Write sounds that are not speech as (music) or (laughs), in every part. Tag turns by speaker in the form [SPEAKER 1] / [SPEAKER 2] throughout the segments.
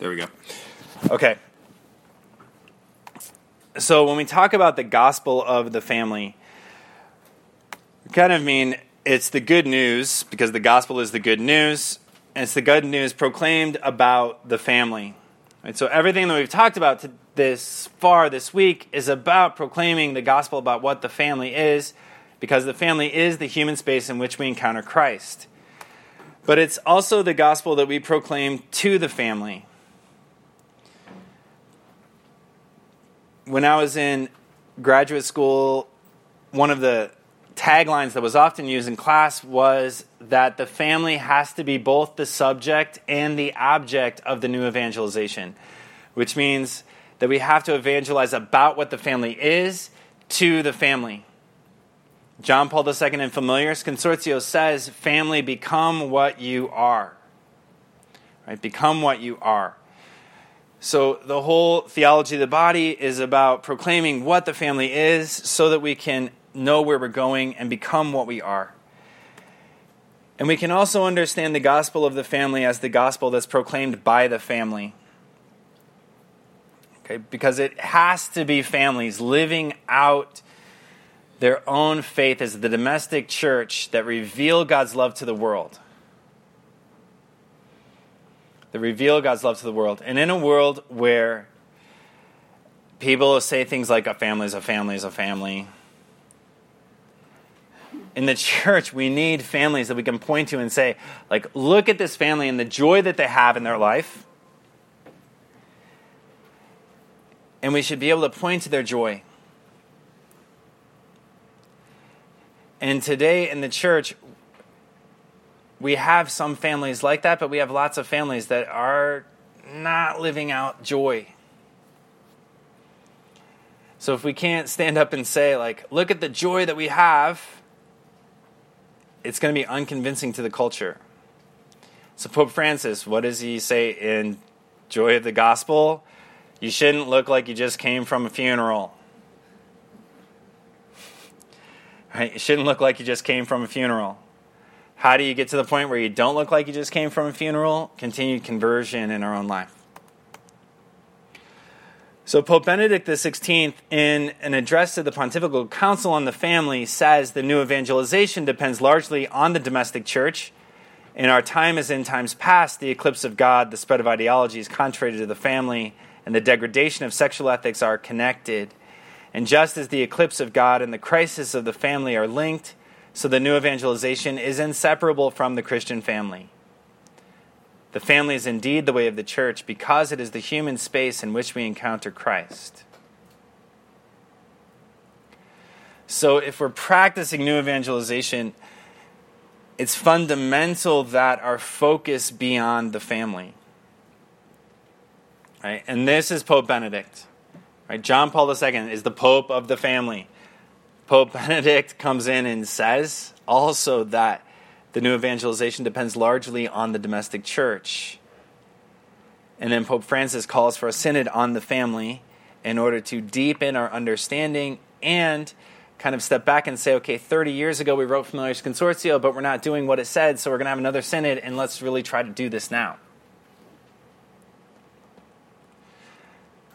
[SPEAKER 1] There we go. Okay. So when we talk about the gospel of the family, we kind of mean it's the good news because the gospel is the good news, and it's the good news proclaimed about the family. So everything that we've talked about this far this week is about proclaiming the gospel about what the family is, because the family is the human space in which we encounter Christ. But it's also the gospel that we proclaim to the family. When I was in graduate school, one of the taglines that was often used in class was that the family has to be both the subject and the object of the new evangelization, which means that we have to evangelize about what the family is to the family. John Paul II in Familiaris Consortio says, Family, become what you are. Right? Become what you are. So, the whole theology of the body is about proclaiming what the family is so that we can know where we're going and become what we are. And we can also understand the gospel of the family as the gospel that's proclaimed by the family. Okay, because it has to be families living out their own faith as the domestic church that reveal God's love to the world. That reveal God's love to the world. And in a world where people say things like a family is a family is a family, in the (laughs) church, we need families that we can point to and say, like, look at this family and the joy that they have in their life. And we should be able to point to their joy. And today in the church, we have some families like that, but we have lots of families that are not living out joy. So if we can't stand up and say, like, look at the joy that we have, it's going to be unconvincing to the culture. So, Pope Francis, what does he say in Joy of the Gospel? You shouldn't look like you just came from a funeral. Right? You shouldn't look like you just came from a funeral. How do you get to the point where you don't look like you just came from a funeral? Continued conversion in our own life. So, Pope Benedict XVI, in an address to the Pontifical Council on the Family, says the new evangelization depends largely on the domestic church. In our time, as in times past, the eclipse of God, the spread of ideologies contrary to the family, and the degradation of sexual ethics are connected. And just as the eclipse of God and the crisis of the family are linked, so the new evangelization is inseparable from the Christian family. The family is indeed the way of the church because it is the human space in which we encounter Christ. So, if we're practicing new evangelization, it's fundamental that our focus be on the family. Right? And this is Pope Benedict. Right? John Paul II is the Pope of the family. Pope (laughs) Benedict comes in and says also that the new evangelization depends largely on the domestic church. And then Pope Francis calls for a synod on the family in order to deepen our understanding and kind of step back and say, okay, 30 years ago we wrote Familiaris Consortio, but we're not doing what it said, so we're going to have another synod, and let's really try to do this now.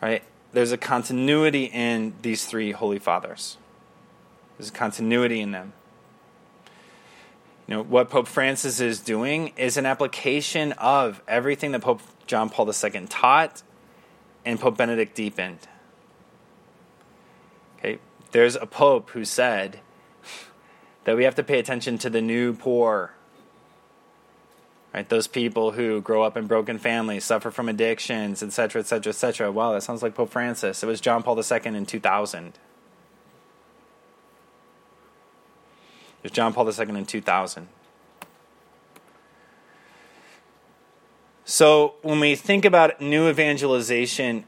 [SPEAKER 1] Right? There's a continuity in these three Holy Fathers. There's continuity in them. You know, what Pope Francis is doing is an application of everything that Pope John Paul II taught and Pope Benedict deepened. Okay, there's a pope who said that we have to pay attention to the new poor. Right, those people who grow up in broken families, suffer from addictions, etc., etc., etc. Wow, that sounds like Pope Francis. It was John Paul II in 2000. John Paul II in 2000. So, when we think about new evangelization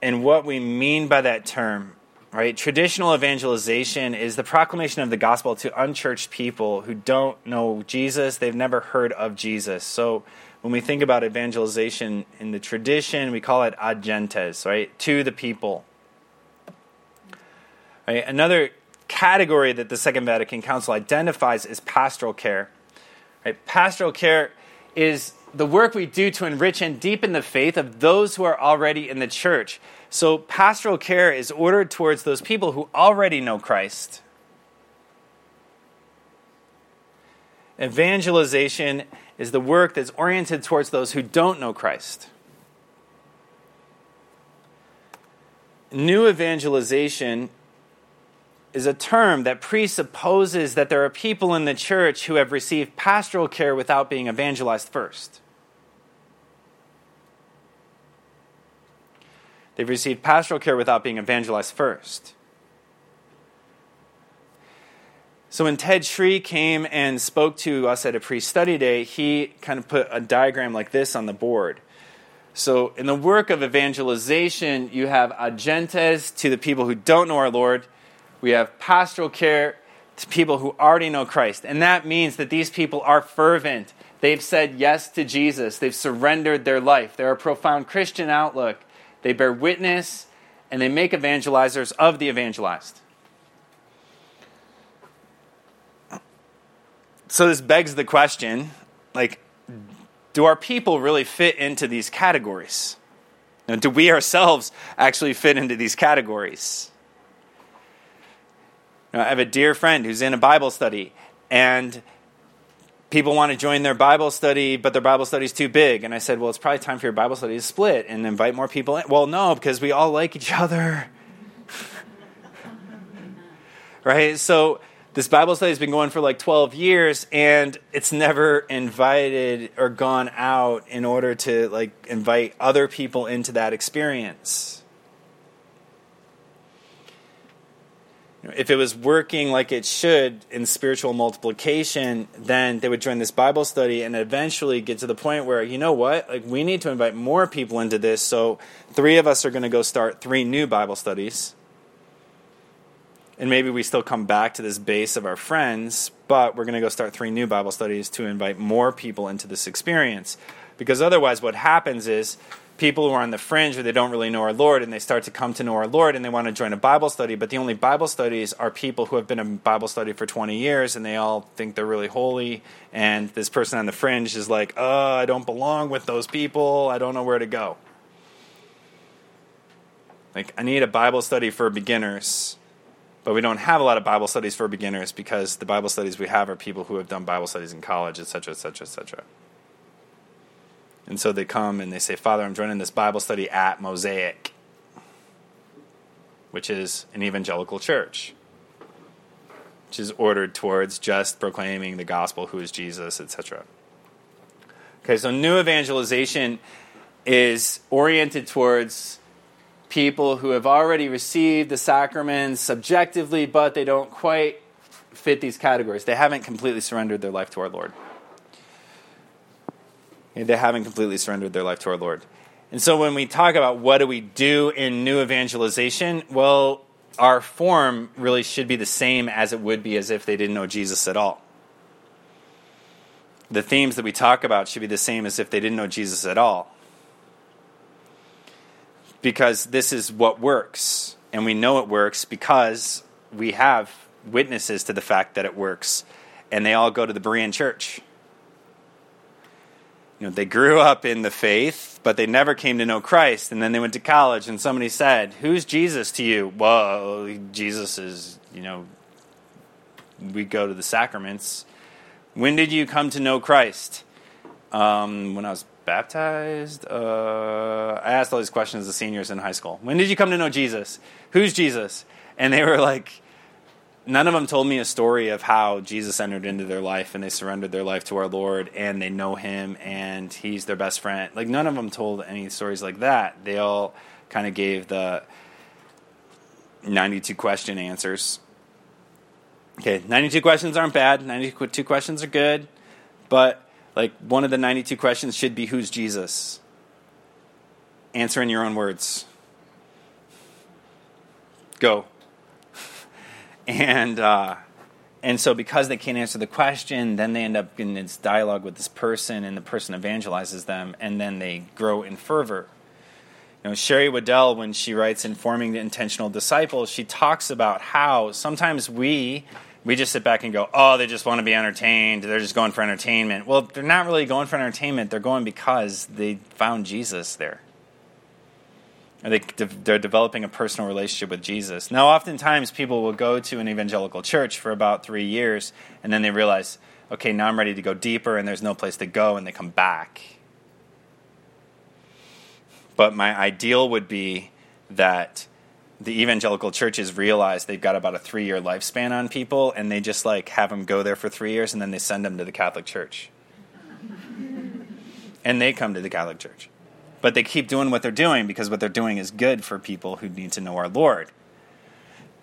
[SPEAKER 1] and what we mean by that term, right? Traditional evangelization is the proclamation of the gospel to unchurched people who don't know Jesus, they've never heard of Jesus. So, when we think about evangelization in the tradition, we call it ad gentes, right? To the people. Right? Another category that the Second Vatican Council identifies is pastoral care. Right? Pastoral care is the work we do to enrich and deepen the faith of those who are already in the church. So, pastoral care is ordered towards those people who already know Christ. Evangelization is the work that's oriented towards those who don't know Christ. New evangelization is a term that presupposes that there are people in the church who have received pastoral care without being evangelized first. They've received pastoral care without being evangelized first. So when Ted Sri came and spoke to us at a pre study day, he kind of put a diagram like this on the board. So in the work of evangelization, you have ad gentes to the people who don't know our Lord, we have pastoral care to people who already know Christ. And that means that these people are fervent. They've said yes to Jesus, they've surrendered their life. They're a profound Christian outlook. They bear witness and they make evangelizers of the evangelized. So this begs the question like, do our people really fit into these categories? Do we ourselves actually fit into these categories? I have a dear friend who's in a Bible study, and people want to join their Bible study, but their Bible study is too big. And I said, Well, it's probably time for your Bible study to split and invite more people in. Well, no, because we all like each other. (laughs) right? So this Bible study has been going for like 12 years, and it's never invited or gone out in order to like invite other people into that experience. If it was working like it should in spiritual multiplication, then they would join this Bible study and eventually get to the point where, you know what, like we need to invite more people into this. So three of us are going to go start three new Bible studies. And maybe we still come back to this base of our friends, but we're going to go start three new Bible studies to invite more people into this experience. Because otherwise, what happens is people who are on the fringe or they don't really know our Lord and they start to come to know our Lord and they want to join a Bible study, but the only Bible studies are people who have been in Bible study for 20 years and they all think they're really holy. And this person on the fringe is like, oh, I don't belong with those people. I don't know where to go. Like, I need a Bible study for beginners, but we don't have a lot of Bible studies for beginners because the Bible studies we have are people who have done Bible studies in college, et cetera, et cetera, et etc. And so they come and they say, Father, I'm joining this Bible study at Mosaic, which is an evangelical church, which is ordered towards just proclaiming the gospel, who is Jesus, etc. Okay, so new evangelization is oriented towards people who have already received the sacraments subjectively, but they don't quite fit these categories. They haven't completely surrendered their life to our Lord. They haven't completely surrendered their life to our Lord. And so when we talk about what do we do in new evangelization, well, our form really should be the same as it would be as if they didn't know Jesus at all. The themes that we talk about should be the same as if they didn't know Jesus at all. Because this is what works. And we know it works because we have witnesses to the fact that it works. And they all go to the Berean church you know, they grew up in the faith, but they never came to know Christ. And then they went to college, and somebody said, Who's Jesus to you? Well, Jesus is, you know, we go to the sacraments. When did you come to know Christ? Um, when I was baptized. Uh, I asked all these questions to seniors in high school. When did you come to know Jesus? Who's Jesus? And they were like, none of them told me a story of how Jesus entered into their life and they surrendered their life to our Lord and they know Him and He's their best friend. Like, none of them told any stories like that. They all kind of gave the 92 question answers. Okay, 92 questions aren't bad, 92 questions are good, but like one of the 92 questions should be who's Jesus? Answer in your own words. Go and uh, and so because they can't answer the question, then they end up in this dialogue with this person, and the person evangelizes them, and then they grow in fervor. You know, Sherry Weddell, when she writes "Informing the Intentional Disciple," she talks about how sometimes we we just sit back and go, oh, they just want to be entertained. They're just going for entertainment. Well, they're not really going for entertainment. They're going because they found Jesus there. They, they're developing a personal relationship with Jesus. Now, oftentimes people will go to an evangelical church for about three years, and then they realize, okay, now I'm ready to go deeper, and there's no place to go, and they come back. But my ideal would be that the evangelical churches realize they've got about a three year lifespan on people, and they just like have them go there for three years, and then they send them to the Catholic Church. (laughs) and they come to the Catholic Church. But they keep doing what they're doing because what they're doing is good for people who need to know our Lord.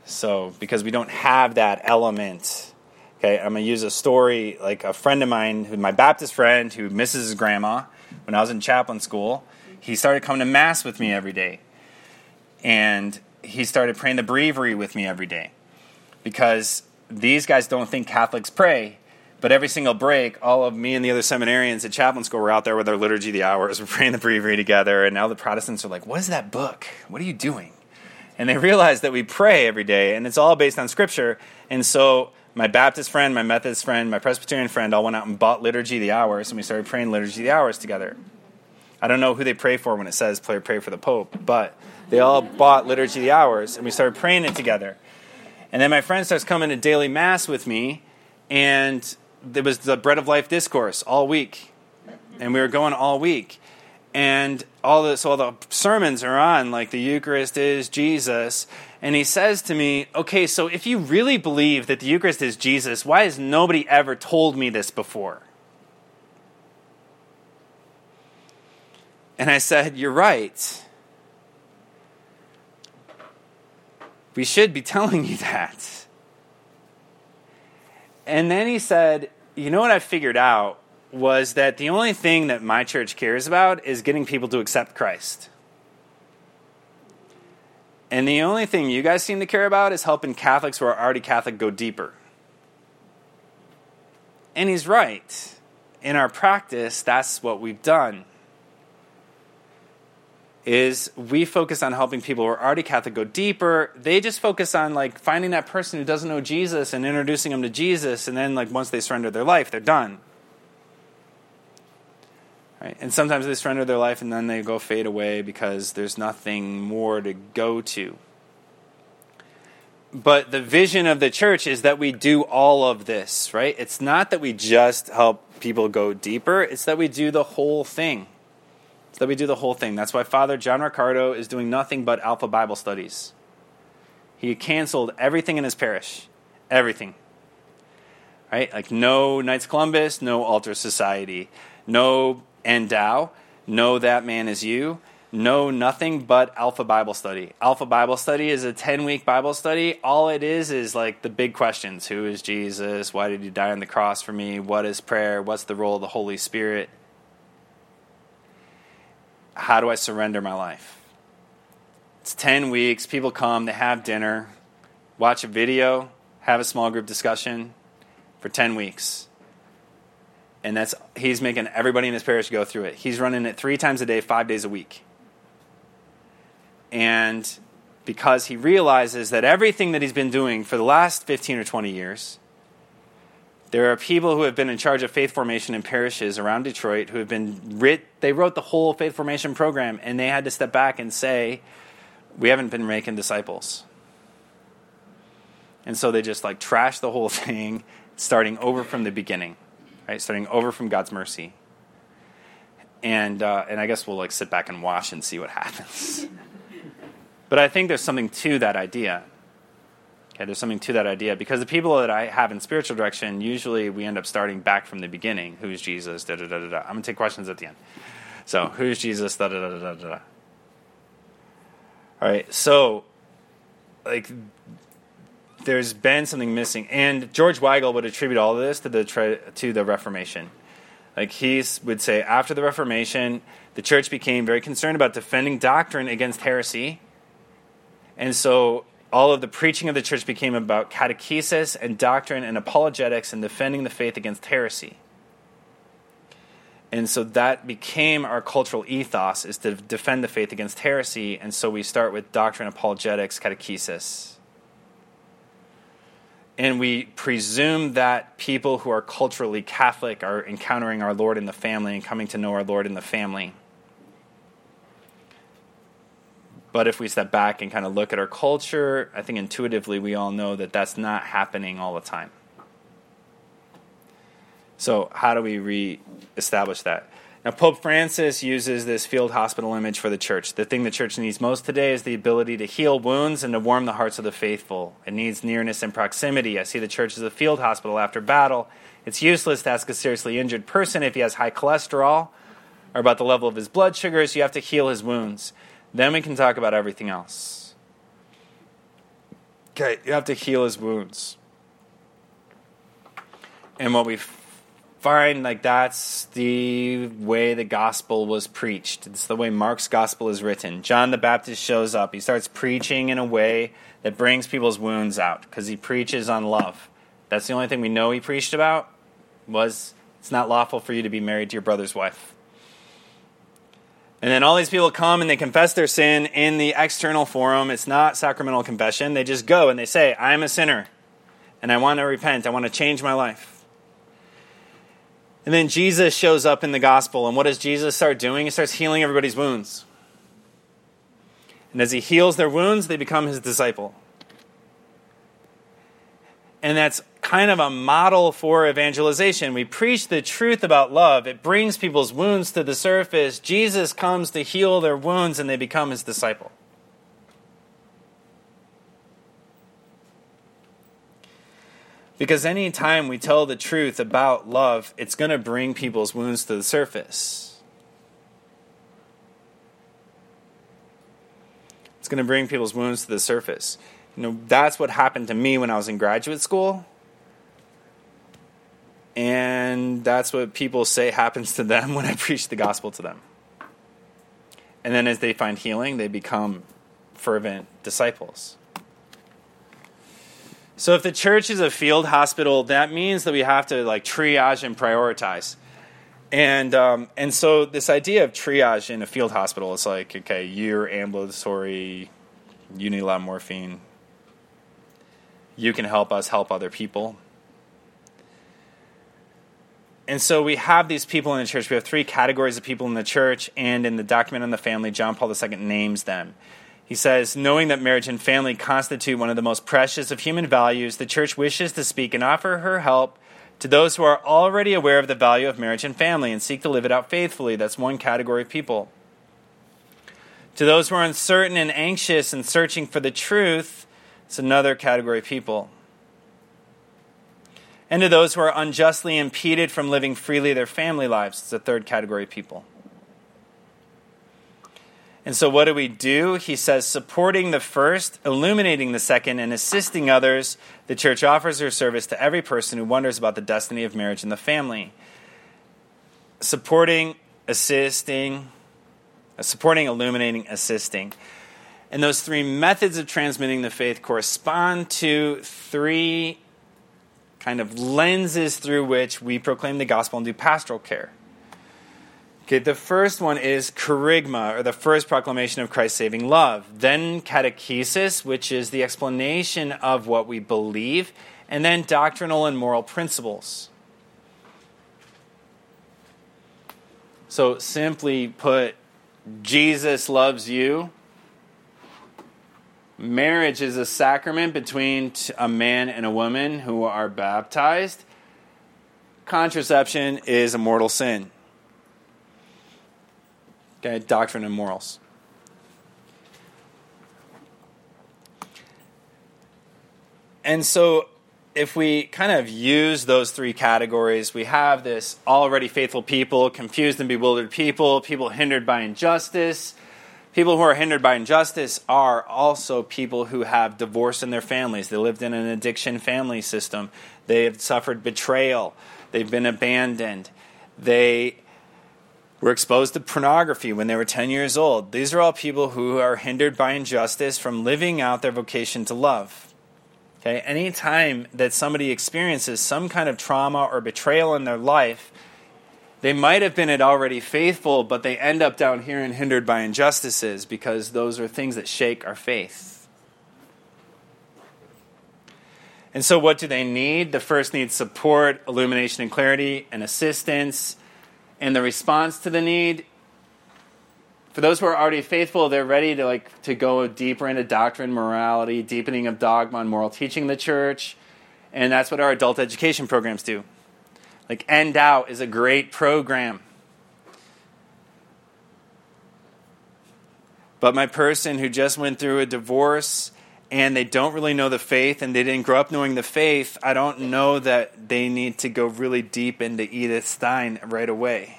[SPEAKER 1] So, because we don't have that element, okay, I'm going to use a story like a friend of mine, who, my Baptist friend who misses his grandma when I was in chaplain school. He started coming to Mass with me every day. And he started praying the breviary with me every day because these guys don't think Catholics pray. But every single break, all of me and the other seminarians at chaplain school were out there with our liturgy the hours. We're (laughs) praying the breviary together. And now the Protestants are like, What is that book? What are you doing? And they realize that we pray every day, and it's all based on Scripture. And so my Baptist friend, my Methodist friend, my Presbyterian friend all went out and bought Liturgy the Hours, and we started praying Liturgy the Hours together. I don't know who they pray for when it says pray, pray for the Pope, but they all bought Liturgy the Hours, and we started praying it together. And then my friend starts coming to daily Mass with me, and there was the Bread of Life discourse all week. And we were going all week. And all the, so all the sermons are on, like the Eucharist is Jesus. And he says to me, Okay, so if you really believe that the Eucharist is Jesus, why has nobody ever told me this before? And I said, You're right. We should be telling you that. And then he said, You know what I figured out was that the only thing that my church cares about is getting people to accept Christ. And the only thing you guys seem to care about is helping Catholics who are already Catholic go deeper. And he's right. In our practice, that's what we've done is we focus on helping people who are already Catholic go deeper. They just focus on like finding that person who doesn't know Jesus and introducing them to Jesus, and then like once they surrender their life, they're done. Right? And sometimes they surrender their life and then they go fade away because there's nothing more to go to. But the vision of the church is that we do all of this, right? It's not that we just help people go deeper, it's that we do the whole thing that we do the whole thing. That's why Father John Riccardo is doing nothing but Alpha Bible studies. He canceled everything in his parish. Everything. Right? Like no Knights Columbus, no Altar Society, no Endow, no That Man Is You, no nothing but Alpha Bible Study. Alpha Bible Study is a 10 week Bible study. All it is is like the big questions Who is Jesus? Why did he die on the cross for me? What is prayer? What's the role of the Holy Spirit? How do I surrender my life? It's 10 weeks. People come, they have dinner, watch a video, have a small group discussion for 10 weeks. And that's he's making everybody in his parish go through it. He's running it 3 times a day, 5 days a week. And because he realizes that everything that he's been doing for the last 15 or 20 years there are people who have been in charge of faith formation in parishes around Detroit who have been writ they wrote the whole faith formation program and they had to step back and say we haven't been making disciples. And so they just like trash the whole (laughs) thing starting over from the beginning, right? Starting over from God's mercy. And uh, and I guess we'll like sit back and watch and see what happens. (laughs) but I think there's something to that idea Okay, there's something to that idea because the people that I have in spiritual direction, usually we end up starting back from the beginning. Who's Jesus? Da da da da. da. I'm gonna take questions at the end. So, who's Jesus? Da da da da da da. All right, so like there's been something missing, and George Weigel would attribute all of this to the to the Reformation. Like he would say, after the Reformation, the church became very concerned about defending doctrine against heresy, and so all of the preaching of the church became about catechesis and doctrine and apologetics and defending the faith against heresy. And so that became our cultural ethos is to defend the faith against heresy. And so we start with doctrine, apologetics, catechesis. and we presume that people who are culturally Catholic are encountering our Lord in the family and coming to know our Lord in the family. But if we step back and kind of look at our culture, I think intuitively we all know that that's not happening all the time. So, how do we re establish that? Now, Pope Francis uses this field hospital image for the church. The thing the church needs most today is the ability to heal wounds and to warm the hearts of the faithful. It needs nearness and proximity. I see the church as a field hospital after battle. It's useless to ask a seriously injured person if he has high cholesterol or about the level of his blood sugars. You have to heal his wounds. Then we can talk about everything else. Okay, you have to heal his wounds. And what we find like that's the way the gospel was preached. It's the way Mark's gospel is written. John the Baptist shows up. He starts preaching in a way that brings people's wounds out because he preaches on love. That's the only thing we know he preached about was it's not lawful for you to be married to your brother's wife. And then all these people come and they confess their sin in the external forum. It's not sacramental confession. They just go and they say, I'm a sinner and I want to repent. I want to change my life. And then Jesus shows up in the gospel. And what does Jesus start doing? He starts healing everybody's wounds. And as he heals their wounds, they become his disciple. And that's kind of a model for evangelization. We preach the truth about love, it brings people's wounds to the surface. Jesus comes to heal their wounds, and they become his disciple. Because anytime we tell the truth about love, it's going to bring people's wounds to the surface. It's going to bring people's wounds to the surface. You know, that's what happened to me when I was in graduate school. And that's what people say happens to them (laughs) when I preach the gospel to them. And then as they find healing, they become fervent disciples. So if the church is a field hospital, that means that we have to like triage and prioritize. And um, and so this idea of triage in a field hospital is like, okay, you're ambulatory, you need a lot of morphine. You can help us help other people. And so we have these people in the church. We have three categories of people in the church, and in the document on the family, John Paul II names them. He says, knowing that marriage and family constitute one of the most precious of human values, the church wishes to speak and offer her help to those who are already aware of the value of marriage and family and seek to live it out faithfully. That's one category of people. To those who are uncertain and anxious and searching for the truth, it's another category of people. And to those who are unjustly impeded from living freely their family lives, it's a third category of people. And so, what do we do? He says, supporting the first, illuminating the second, and assisting others, the church offers her service to every person who wonders about the destiny of marriage and the family. Supporting, assisting, uh, supporting, illuminating, assisting. And those three methods of transmitting the faith correspond to three kind of lenses through which we proclaim the gospel and do pastoral care. Okay, the first one is kerygma, or the first proclamation of Christ's saving love. Then catechesis, which is the explanation of what we believe. And then doctrinal and moral principles. So, simply put, Jesus loves you. Marriage is a sacrament between a man and a woman who are baptized. Contraception is a mortal sin. Okay, doctrine and morals. And so, if we kind of use those three categories, we have this already faithful people, confused and bewildered people, people hindered by injustice. People who are hindered by injustice are also people who have divorce in their families. They lived in an addiction family system. They have suffered betrayal. They've been abandoned. They were exposed to pornography when they were 10 years old. These are all people who are hindered by injustice from living out their vocation to love. Okay, anytime that somebody experiences some kind of trauma or betrayal in their life, they might have been already faithful, but they end up down here and hindered by injustices because those are things that shake our faith. And so, what do they need? The first needs support, illumination and clarity, and assistance. And the response to the need for those who are already faithful, they're ready to like to go deeper into doctrine, morality, deepening of dogma and moral teaching in the church. And that's what our adult education programs do. Like Endow is a great program. But my person who just went through a divorce and they don't really know the faith and they didn't grow up knowing the faith, I don't know that they need to go really deep into Edith Stein right away.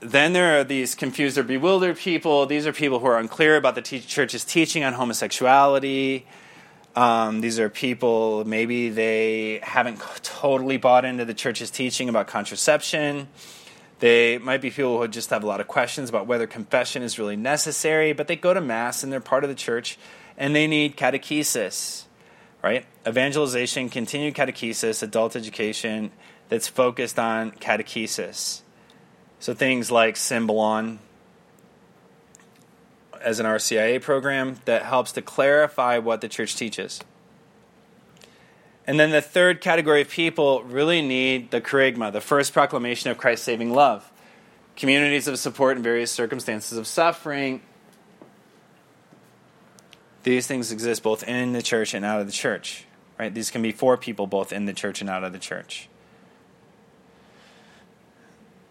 [SPEAKER 1] Then there are these confused or bewildered people. These are people who are unclear about the te- church's teaching on homosexuality. Um, these are people, maybe they haven't totally bought into the church's teaching about contraception. They might be people who just have a lot of questions about whether confession is really necessary, but they go to Mass and they're part of the church and they need catechesis, right? Evangelization, continued catechesis, adult education that's focused on catechesis. So things like Symbolon as an RCIA program that helps to clarify what the church teaches. And then the third category of people really need the kerygma, the first proclamation of Christ's saving love. Communities of support in various circumstances of suffering. These things exist both in the church and out of the church. Right? These can be for people both in the church and out of the church.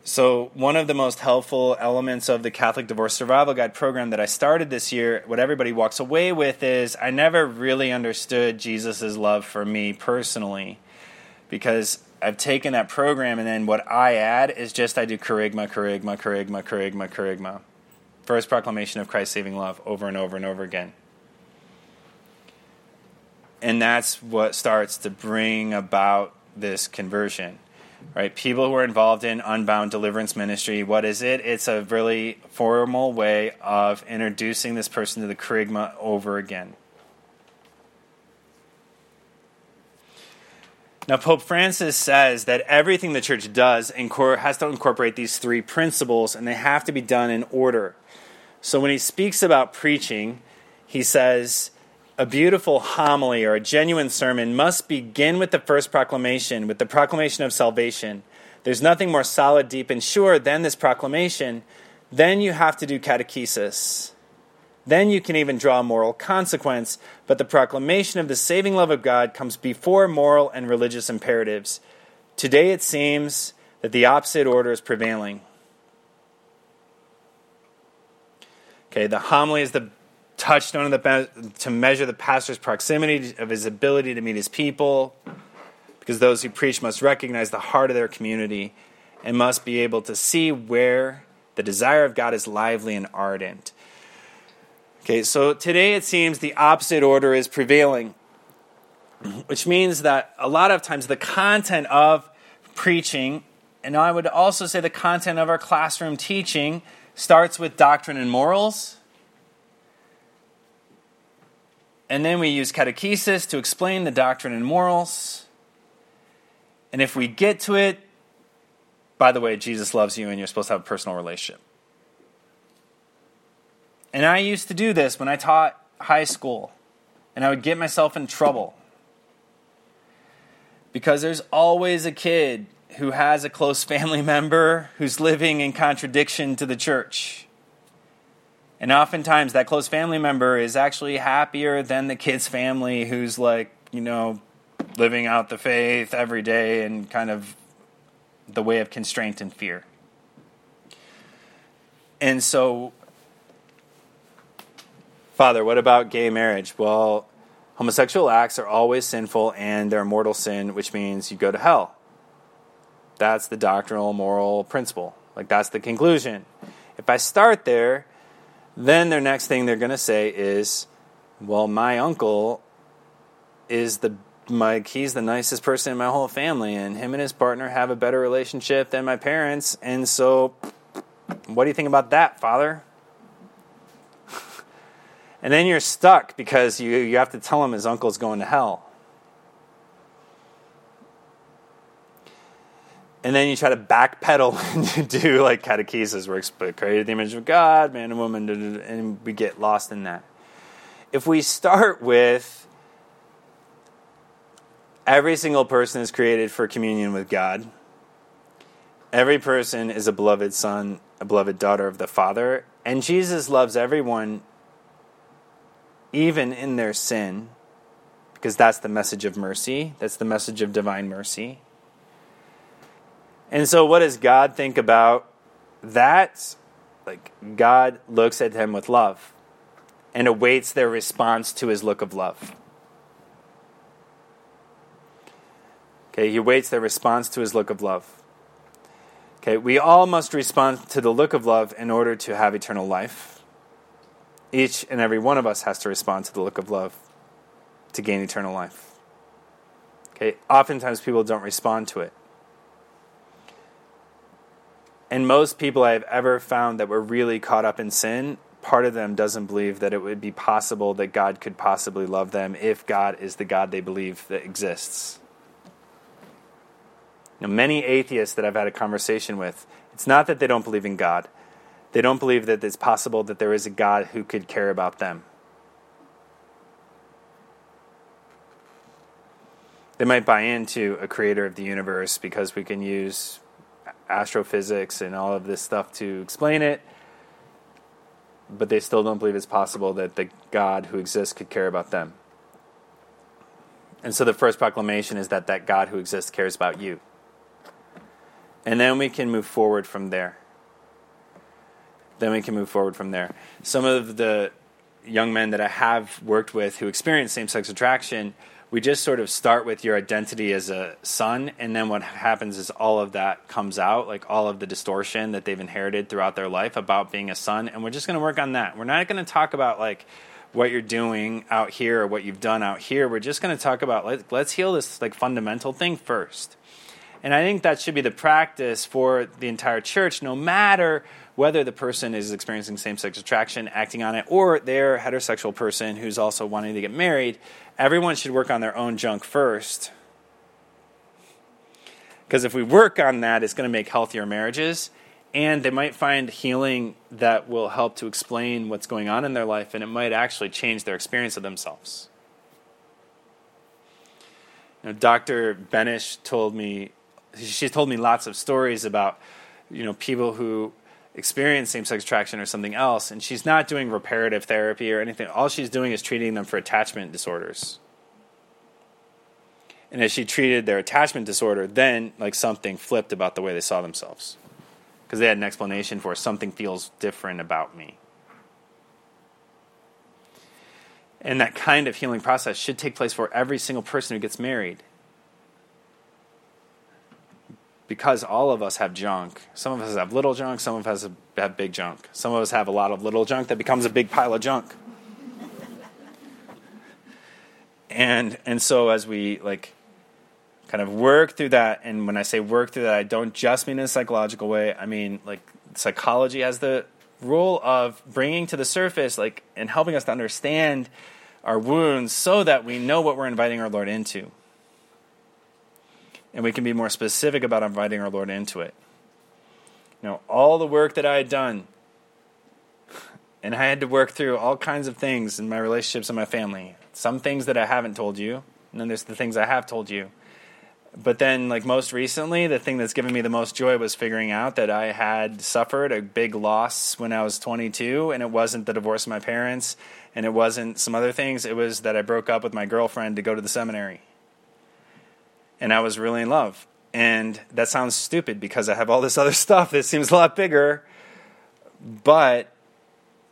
[SPEAKER 1] So, one of the most helpful elements of the Catholic Divorce Survival Guide program that I started this year, what everybody walks away with is I never really understood Jesus' love for me personally because I've taken that program and then what I add is just I do kerygma, kerygma, kerygma, kerygma, kerygma. First proclamation of Christ's saving love over and over and over again. And that's what starts to bring about this conversion right? People who are involved in unbound deliverance ministry, what is it? It's a really formal way of introducing this person to the kerygma over again. Now, Pope Francis says that everything the church does has to incorporate these three principles, and they have to be done in order. So, when he speaks about preaching, he says, a beautiful homily or a genuine sermon must begin with the first proclamation, with the proclamation of salvation. There's nothing more solid, deep, and sure than this proclamation. Then you have to do catechesis. Then you can even draw a moral consequence, but the proclamation of the saving love of God comes before moral and religious imperatives. Today it seems that the opposite order is prevailing. Okay, the homily is the touchstone the, to measure the pastor's proximity of his ability to meet his people, because those who preach must recognize the heart of their community and must be able to see where the desire of God is lively and ardent. Okay, so today it seems the opposite order is prevailing, which means that a lot of times the content of preaching, and I would also say the content of our classroom teaching, starts with doctrine and morals And then we use catechesis to explain the doctrine and morals. And if we get to it, by the way, Jesus loves you and you're supposed to have a personal relationship. And I used to do this when I taught high school, and I would get myself in trouble. Because there's always a kid who has a close (laughs) family member who's living in contradiction to the church. And oftentimes, that close family member is actually happier than the kid's family who's like, you know, living out the faith every day and kind of the way of constraint and fear. And so, Father, what about gay marriage? Well, homosexual acts are always sinful and they're a mortal sin, which means you go to hell. That's the doctrinal moral principle. Like, that's the conclusion. If I start there, then their next thing they're going to say is, well, my uncle is the my he's the nicest person in my whole family and him and his partner have a better relationship than my parents and so what do you think about that father? (laughs) And then you're stuck because you, you have to tell him his uncle's going to hell and then you try to backpedal (laughs) and you do like catechesis where it's created the image of God, man and woman, and we get lost in that. If we start with every single person is created for communion with God, every person is a beloved son, a beloved daughter of the Father, and Jesus loves everyone even in their sin because that's the message of mercy, that's the message of divine mercy. And so, what does God think about that? Like, God looks at them with love and awaits their response to his look of love. Okay, he awaits their response to his look of love. Okay, we all must respond to the look of love in order to have eternal life. Each and every one of us has to respond to the look of love to gain eternal life. Okay, oftentimes people don't respond to it. And most people I've ever found that were really caught up in sin, part of them doesn't believe that it would be possible that God could possibly love them if God is the God they believe that exists. Now, many atheists that I've had a conversation with, it's not that they don't believe in God. They don't believe that it's possible that there is a God who could care about them. They might buy into a creator of the universe because we can use astrophysics and all of this stuff to explain it, but they still don't believe it's possible that the God who exists could care about them. And so the first proclamation is that that God who exists cares about you. And then we can move forward from there. Then we can move forward from there. Some of the young men that I have worked with who experience same sex attraction we just sort of start with your identity as a son and then what happens is all of that comes out like all of the distortion that they've inherited throughout their life about being a son and we're just going to work on that. We're not going to talk about like what you're doing out here or what you've done out here. We're just going to talk about let, let's heal this like fundamental thing first. And i think that should be the practice for the entire church no matter whether the person is experiencing same sex attraction, acting on it, or they're a heterosexual person who's also wanting to get married, everyone should work on their own junk first. Because if we work on that, it's going to make healthier marriages. And they might find healing that will help to explain what's going on in their life, and it might actually change their experience of themselves. You know, Dr. Benish told me, she's told me lots of stories about, you know, people who experience same sex attraction or something else, and she's not doing reparative therapy or anything. All she's doing is treating them for attachment disorders. And as she treated their attachment disorder, then like something flipped about the way they saw themselves. Because they had an explanation for something feels different about me. And that kind of healing process should take place for every single person who gets married because all of us have junk. Some of us have little junk, some of us have big junk. Some of us have a lot of little junk that becomes a big pile of junk. and and so as we like kind of work through that and when I say work through that I don't just mean in a psychological way. I mean like psychology has the role of bringing to the surface like and helping us to understand our wounds so that we know what we're inviting our Lord into and we can be more specific about inviting our Lord into it. You know, all the work that I had done, (laughs) and I had to work through all kinds of things in my relationships and my family. Some things that I haven't told you, and then there's the things I have told you. But then, like most recently, the thing that's given me the most joy was figuring out that I had suffered a big loss when I was 22, and it wasn't the divorce of my parents, and it wasn't some other things. It was that I broke up with my girlfriend to go to the seminary and I was really in love. And that sounds stupid because I have all this other (laughs) stuff that seems a lot bigger. But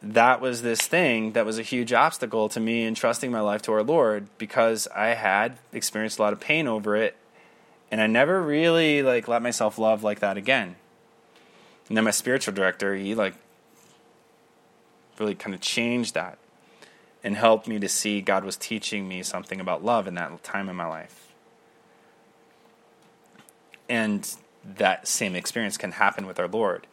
[SPEAKER 1] that was this thing that was a huge obstacle to me in trusting my life to our Lord because I had experienced a lot of pain over it and I never really like let myself love like that again. And then my spiritual director, he like really kind of changed that and helped me to see God was teaching me something about love in that time in my life and that same experience can happen with our Lord.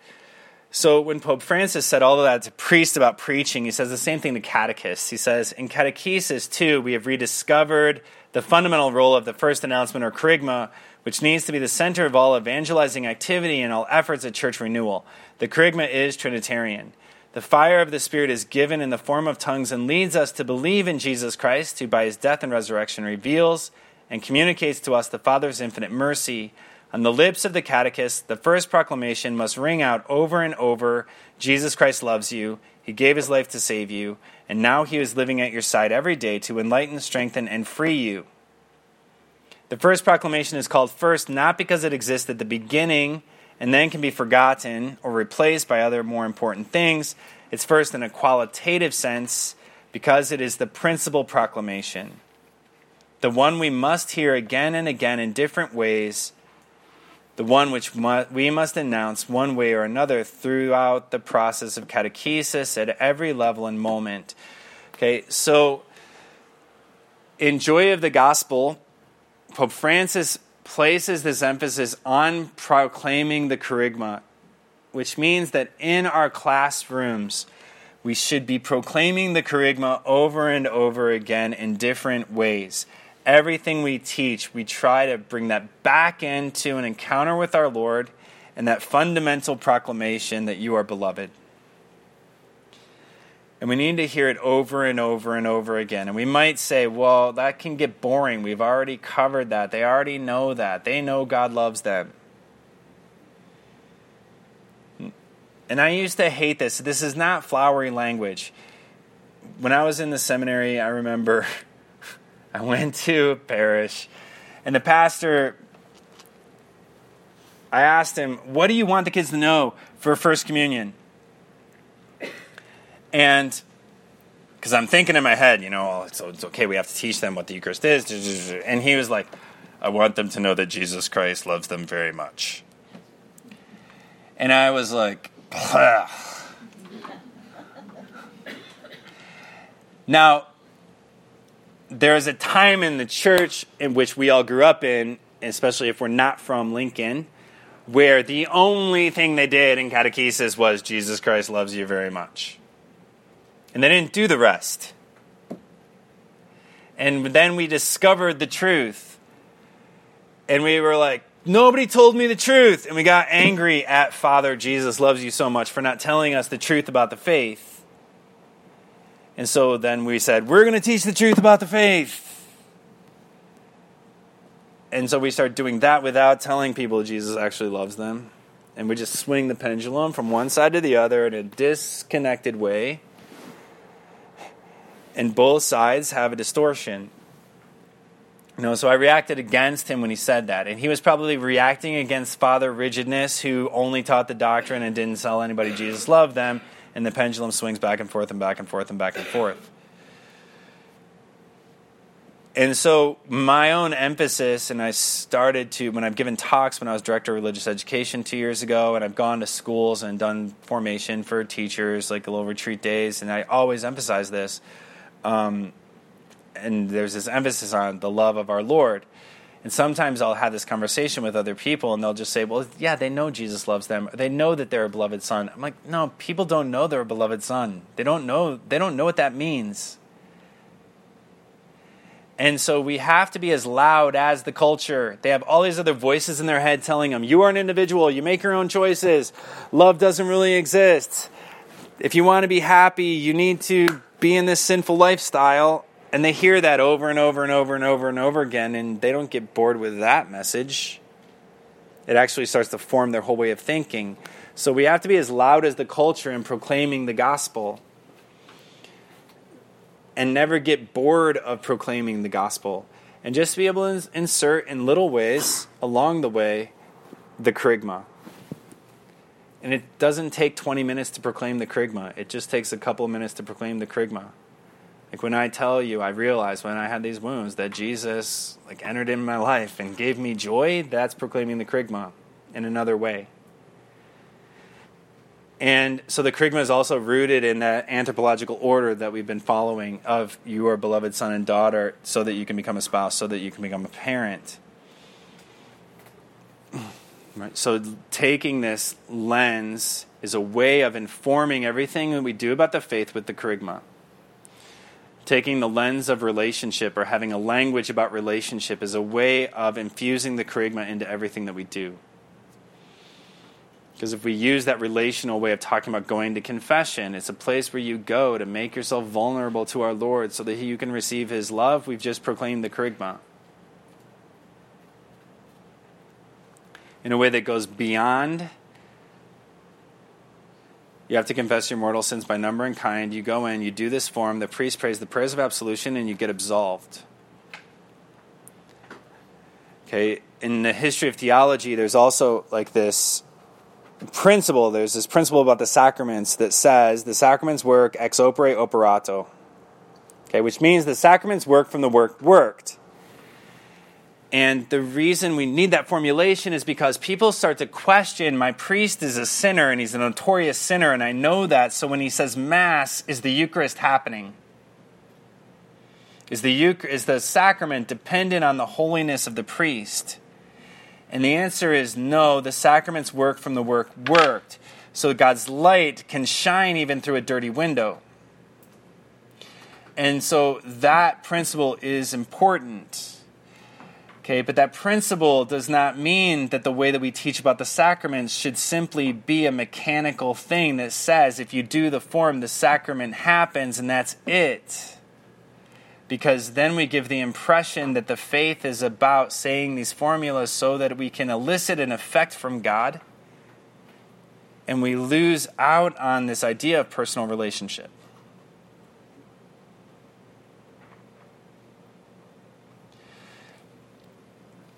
[SPEAKER 1] So when Pope Francis said all of that to priests about preaching, he says the same thing to catechists. He says, in catechesis, too, we have rediscovered the fundamental role of the first announcement or kerygma, which needs to be the center of all evangelizing activity and all efforts at church renewal. The kerygma is Trinitarian. The fire of the Spirit is given in the form of tongues and leads us to believe in Jesus Christ, who by his death and resurrection reveals and communicates to us the Father's infinite mercy on the lips of the catechist, the first proclamation must ring out over and over Jesus Christ loves you, He gave His life to save you, and now He is living at your side every day to enlighten, strengthen, and free you. The first proclamation is called first not because it exists at the beginning and then can be forgotten or replaced by other more important things. It's first in a qualitative sense because it is the principal proclamation, the one we must hear again and again in different ways the one which we must announce one way or another throughout the process of catechesis at every level and moment. Okay, so in Joy of the Gospel, Pope Francis places this emphasis on proclaiming the kerygma, which means that in our classrooms, we should be proclaiming the kerygma over and over again in different ways everything we teach, we try to bring that back into an encounter with our Lord and that fundamental proclamation that you are beloved. And we need to hear it over and over and over again. And we might say, well, that can get boring. We've already covered that. They already know that. They know God loves them. And I used to hate this. This is not flowery language. When I was in the seminary, I remember (laughs) I went to parish, and the pastor, I asked him, What do you want the kids to know for First Communion? And because I'm thinking in my head, you know, oh, so it's okay, we have to teach them what the Eucharist is. And he was like, I want them to know that Jesus Christ loves them very much. And I was like, Ugh. now, there is a time in the church in which we all grew up in, especially if we're not from Lincoln, where the only thing they did in catechesis was Jesus Christ loves you very much. And they didn't do the rest. And then we discovered the truth. And we were like, nobody told me the truth. And we got angry at Father Jesus loves you so much for not telling us the truth about the faith. And so then we said, we're going to teach the truth about the faith. And so we start doing that without telling people Jesus actually loves them. And we just swing the pendulum from one side to the other in a disconnected way. And both sides have a distortion. You know, so I reacted against him when he said that. And he was probably reacting against Father Rigidness, who only taught the doctrine and didn't tell anybody Jesus loved them and the pendulum swings back and forth and back and forth and back and forth. And so, my own emphasis, and I started to, when I've given talks when I was director of religious education two years ago, and I've gone to schools and done formation for teachers, like little retreat days, and I always emphasize this. Um, and there's this emphasis on the love of our Lord. And sometimes I'll have this conversation with other people and they'll just say, well, yeah, they know Jesus loves them. They know that they're a beloved son. I'm like, no, people don't know they're a beloved son. They don't know, they don't know what that means. And so we have to be as loud as the culture. They have all these other voices in their head telling them, you are an individual, you make your own choices. Love doesn't really exist. If you want to be happy, you need to be in this sinful lifestyle and they hear that over and over and over and over and over again, and they don't get bored with that message. It actually starts to form their whole way of thinking. So we have to be as loud as the culture in proclaiming the gospel and never get bored of proclaiming the gospel. And just be able to insert in little ways along the way the kerygma. And it doesn't take 20 minutes to proclaim the kerygma, it just takes a couple minutes to proclaim the kerygma. Like when I tell you, I realized when I had these wounds that Jesus like entered in my life and gave me joy. That's proclaiming the kerygma in another way. And so the kerygma is also rooted in that anthropological order that we've been following of your beloved son and daughter, so that you can become a spouse, so that you can become a parent. (clears throat) Right? So, taking this lens is a way of informing everything that we do about the faith with the kerygma. Taking the lens of relationship or having a language about relationship is a way of infusing the kerygma into everything that we do. Because if we use that relational way of talking about going to confession, it's a place where you go to make yourself vulnerable to our Lord so that you can receive His love. We've just proclaimed the kerygma. in a way that goes beyond. You have to confess your mortal sins by number and kind. You go in, you do this form, the priest prays the prayers of absolution, and you get absolved. Okay, in the history of theology, there's also like this principle. There's this principle about the sacraments that says the sacraments work ex opere operato. Okay, which means the sacraments work from the work worked. And the reason we need that formulation is because people start to question my priest is a sinner and he's a notorious sinner, and I know that. So when he says Mass, is the Eucharist happening? Is the, Euch- is the sacrament dependent on the holiness of the priest? And the answer is no, the sacraments work from the work worked. So God's light can shine even through a dirty window. And so that principle is important. Okay, but that principle does not mean that the way that we teach about the sacraments should simply be a mechanical thing that says if you do the form, the sacrament happens and that's it. Because then we give the impression that the faith is about saying these formulas so that we can elicit an effect from God. And we lose out on this idea of personal relationship.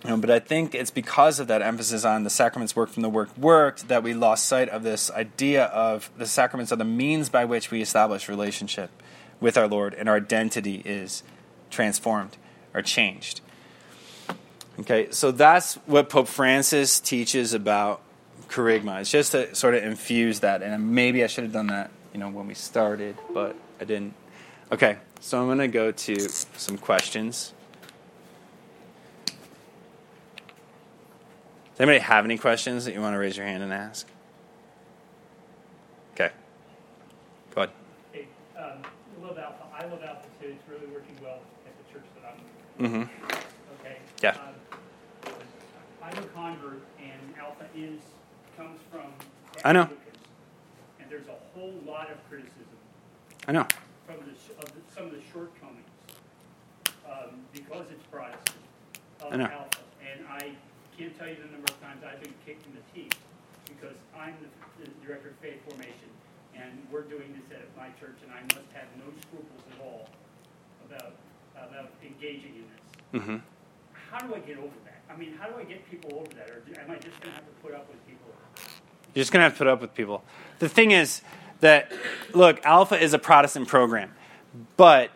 [SPEAKER 1] Know, but I think it's because of that emphasis on the sacraments work from the work worked that we lost sight of this idea of the sacraments are the means by which we establish relationship with our Lord and our identity is transformed or changed. Okay, so that's what Pope Francis teaches about kerygma. It's just to sort of infuse that, and maybe I should have done that, you know, when we started, but I didn't. Okay, so I'm going to go to some questions. Does anybody have any questions that you want to raise your hand and ask? Okay. Go ahead.
[SPEAKER 2] Hey, um, love Alpha. I love Alpha too. It's really working well at the church that I'm.
[SPEAKER 1] Mm-hmm.
[SPEAKER 2] Okay.
[SPEAKER 1] Yeah.
[SPEAKER 2] Um, I'm a convert, and Alpha is comes from.
[SPEAKER 1] I know.
[SPEAKER 2] And there's a whole lot of criticism
[SPEAKER 1] I know.
[SPEAKER 2] from the, of the, some of the shortcomings um, because it's Protestant of
[SPEAKER 1] I know.
[SPEAKER 2] Alpha. And I can't tell you the number I've been kicked in the teeth because I'm the, the director of faith formation, and we're doing this at my church, and I must have no scruples at all about about engaging in this.
[SPEAKER 1] Mm-hmm.
[SPEAKER 2] How do I get over that? I mean, how do I get people over that, or do, am I just going to have to put up with people?
[SPEAKER 1] You're just going to have to put up with people. The thing is that, look, Alpha is a Protestant program, but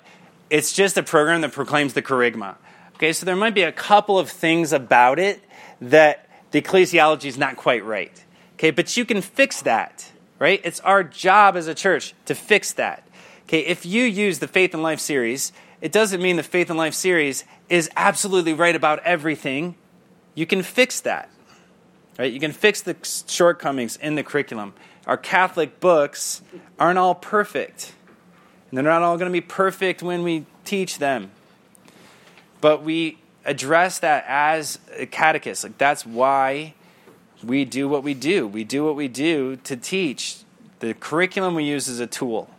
[SPEAKER 1] it's just a program that proclaims the kerygma. Okay, so there might be a couple of things about it that the ecclesiology is not quite right. Okay, but you can fix that, right? It's our job as a church to fix that. Okay, if you use the Faith and Life series, it doesn't mean the Faith and Life series is absolutely right about everything. You can fix that. Right? You can fix the shortcomings in the curriculum. Our Catholic books aren't all perfect. And they're not all going to be perfect when we teach them. But we address that as a catechist. Like that's why we do what we do. We do what we do to teach. The curriculum we use is a tool.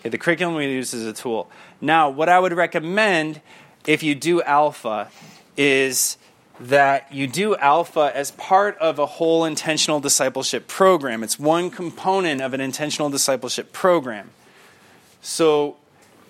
[SPEAKER 1] Okay, the curriculum we use is a tool. Now, what I would recommend if you do alpha is that you do alpha as part of a whole intentional discipleship program. It's one component of an intentional discipleship program. So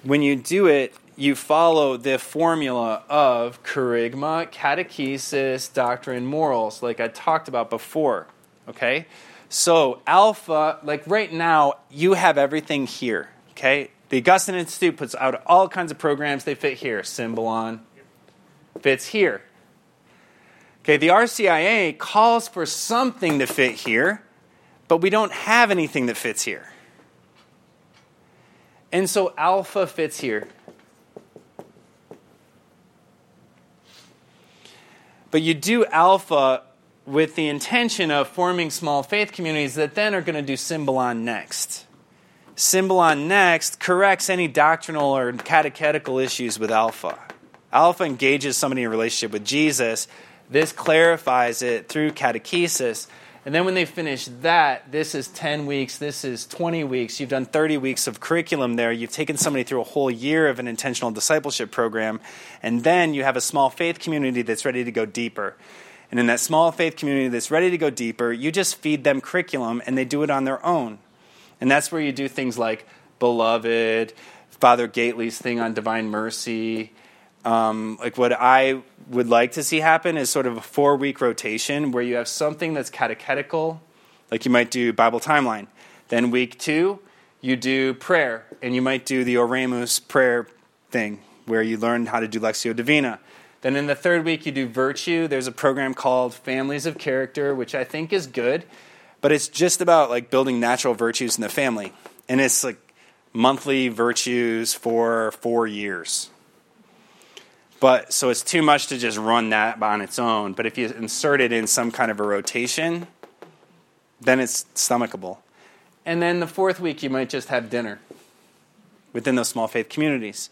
[SPEAKER 1] when you do it, you follow the formula of kerygma, catechesis, doctrine, morals, like I talked about before. Okay? So, alpha, like right now, you have everything here. Okay? The Augustine Institute puts out all kinds of programs, they fit here. Symbolon fits here. Okay, the RCIA calls for something to fit here, but we don't have anything that fits here. And so alpha fits here. But you do alpha with the intention of forming small faith communities that then are going to do Symbolon next. Symbolon next corrects any doctrinal or catechetical issues with Alpha. Alpha engages somebody in relationship with Jesus. This clarifies it through catechesis. And then when they finish that, this is 10 weeks, this is 20 weeks. You've done 30 weeks of curriculum there. You've taken somebody through a whole year of an intentional discipleship program. And then you have a small faith community that's ready to go deeper. And in that small faith community that's ready to go deeper, you just feed them curriculum and they do it on their own. And that's where you do things like Beloved, Father Gaitley's thing on divine mercy. Um, like what I would like to see happen is sort of a four week rotation where you have something that's catechetical, like you might do Bible timeline. Then week two, you do prayer, and you might do the Oremus prayer thing where you learn how to do Lectio Divina. Then in the third week, you do virtue. There's a program called Families of Character, which I think is good, but it's just about like building natural virtues in the family. And it's like monthly virtues for four years. But so it's too much to just run that on its own. But if you insert it in some kind of a rotation, then it's stomachable. And then the fourth week, you might just have dinner within those small faith communities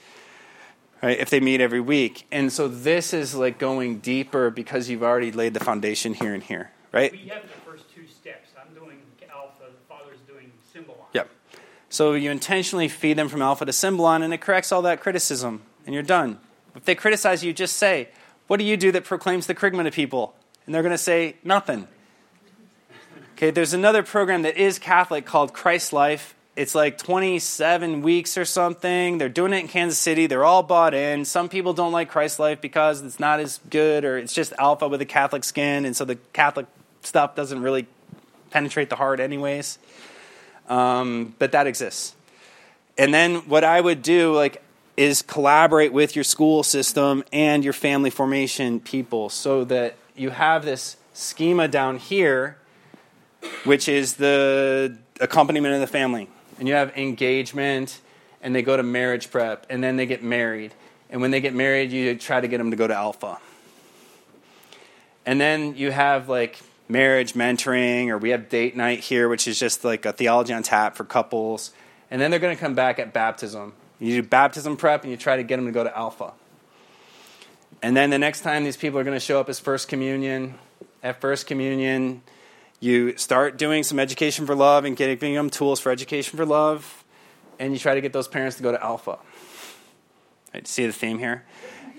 [SPEAKER 1] right? If they meet every week. And so this is like going deeper because you've already laid the foundation here and here, right?
[SPEAKER 2] We have the first two steps. I'm doing alpha, the father's doing symbolon.
[SPEAKER 1] Yep. So you intentionally feed them from alpha to symbolon, and it corrects all that criticism, and you're done. If they criticize you, just say, What do you do that proclaims the kerygma to people? And they're going to say, Nothing. Okay, there's another program that is Catholic called Christ Life, it's like 27 weeks or something. They're doing it in Kansas City. They're all bought in. Some people don't like Christ Life because it's not as good or it's just alpha with a Catholic skin, and so the Catholic stuff doesn't really penetrate the heart, anyways. Um, but that exists. And then what I would do, like, is collaborate with your school system and your family formation people so that you have this schema down here, which is the accompaniment of the family and you have engagement, and they go to marriage prep, and then they get married. And when they get married, you try to get them to go to Alpha. And then you have like marriage mentoring, or we have date night here, which is just like a theology on tap for couples. And then they're going to come back at baptism. You do baptism prep, and you try to get them to go to Alpha. And then the next time these people are going to show up is First Communion. At First Communion, you start doing some education for love and giving them tools for education for love, and you try to get those parents to go to Alpha. Right, see the theme here?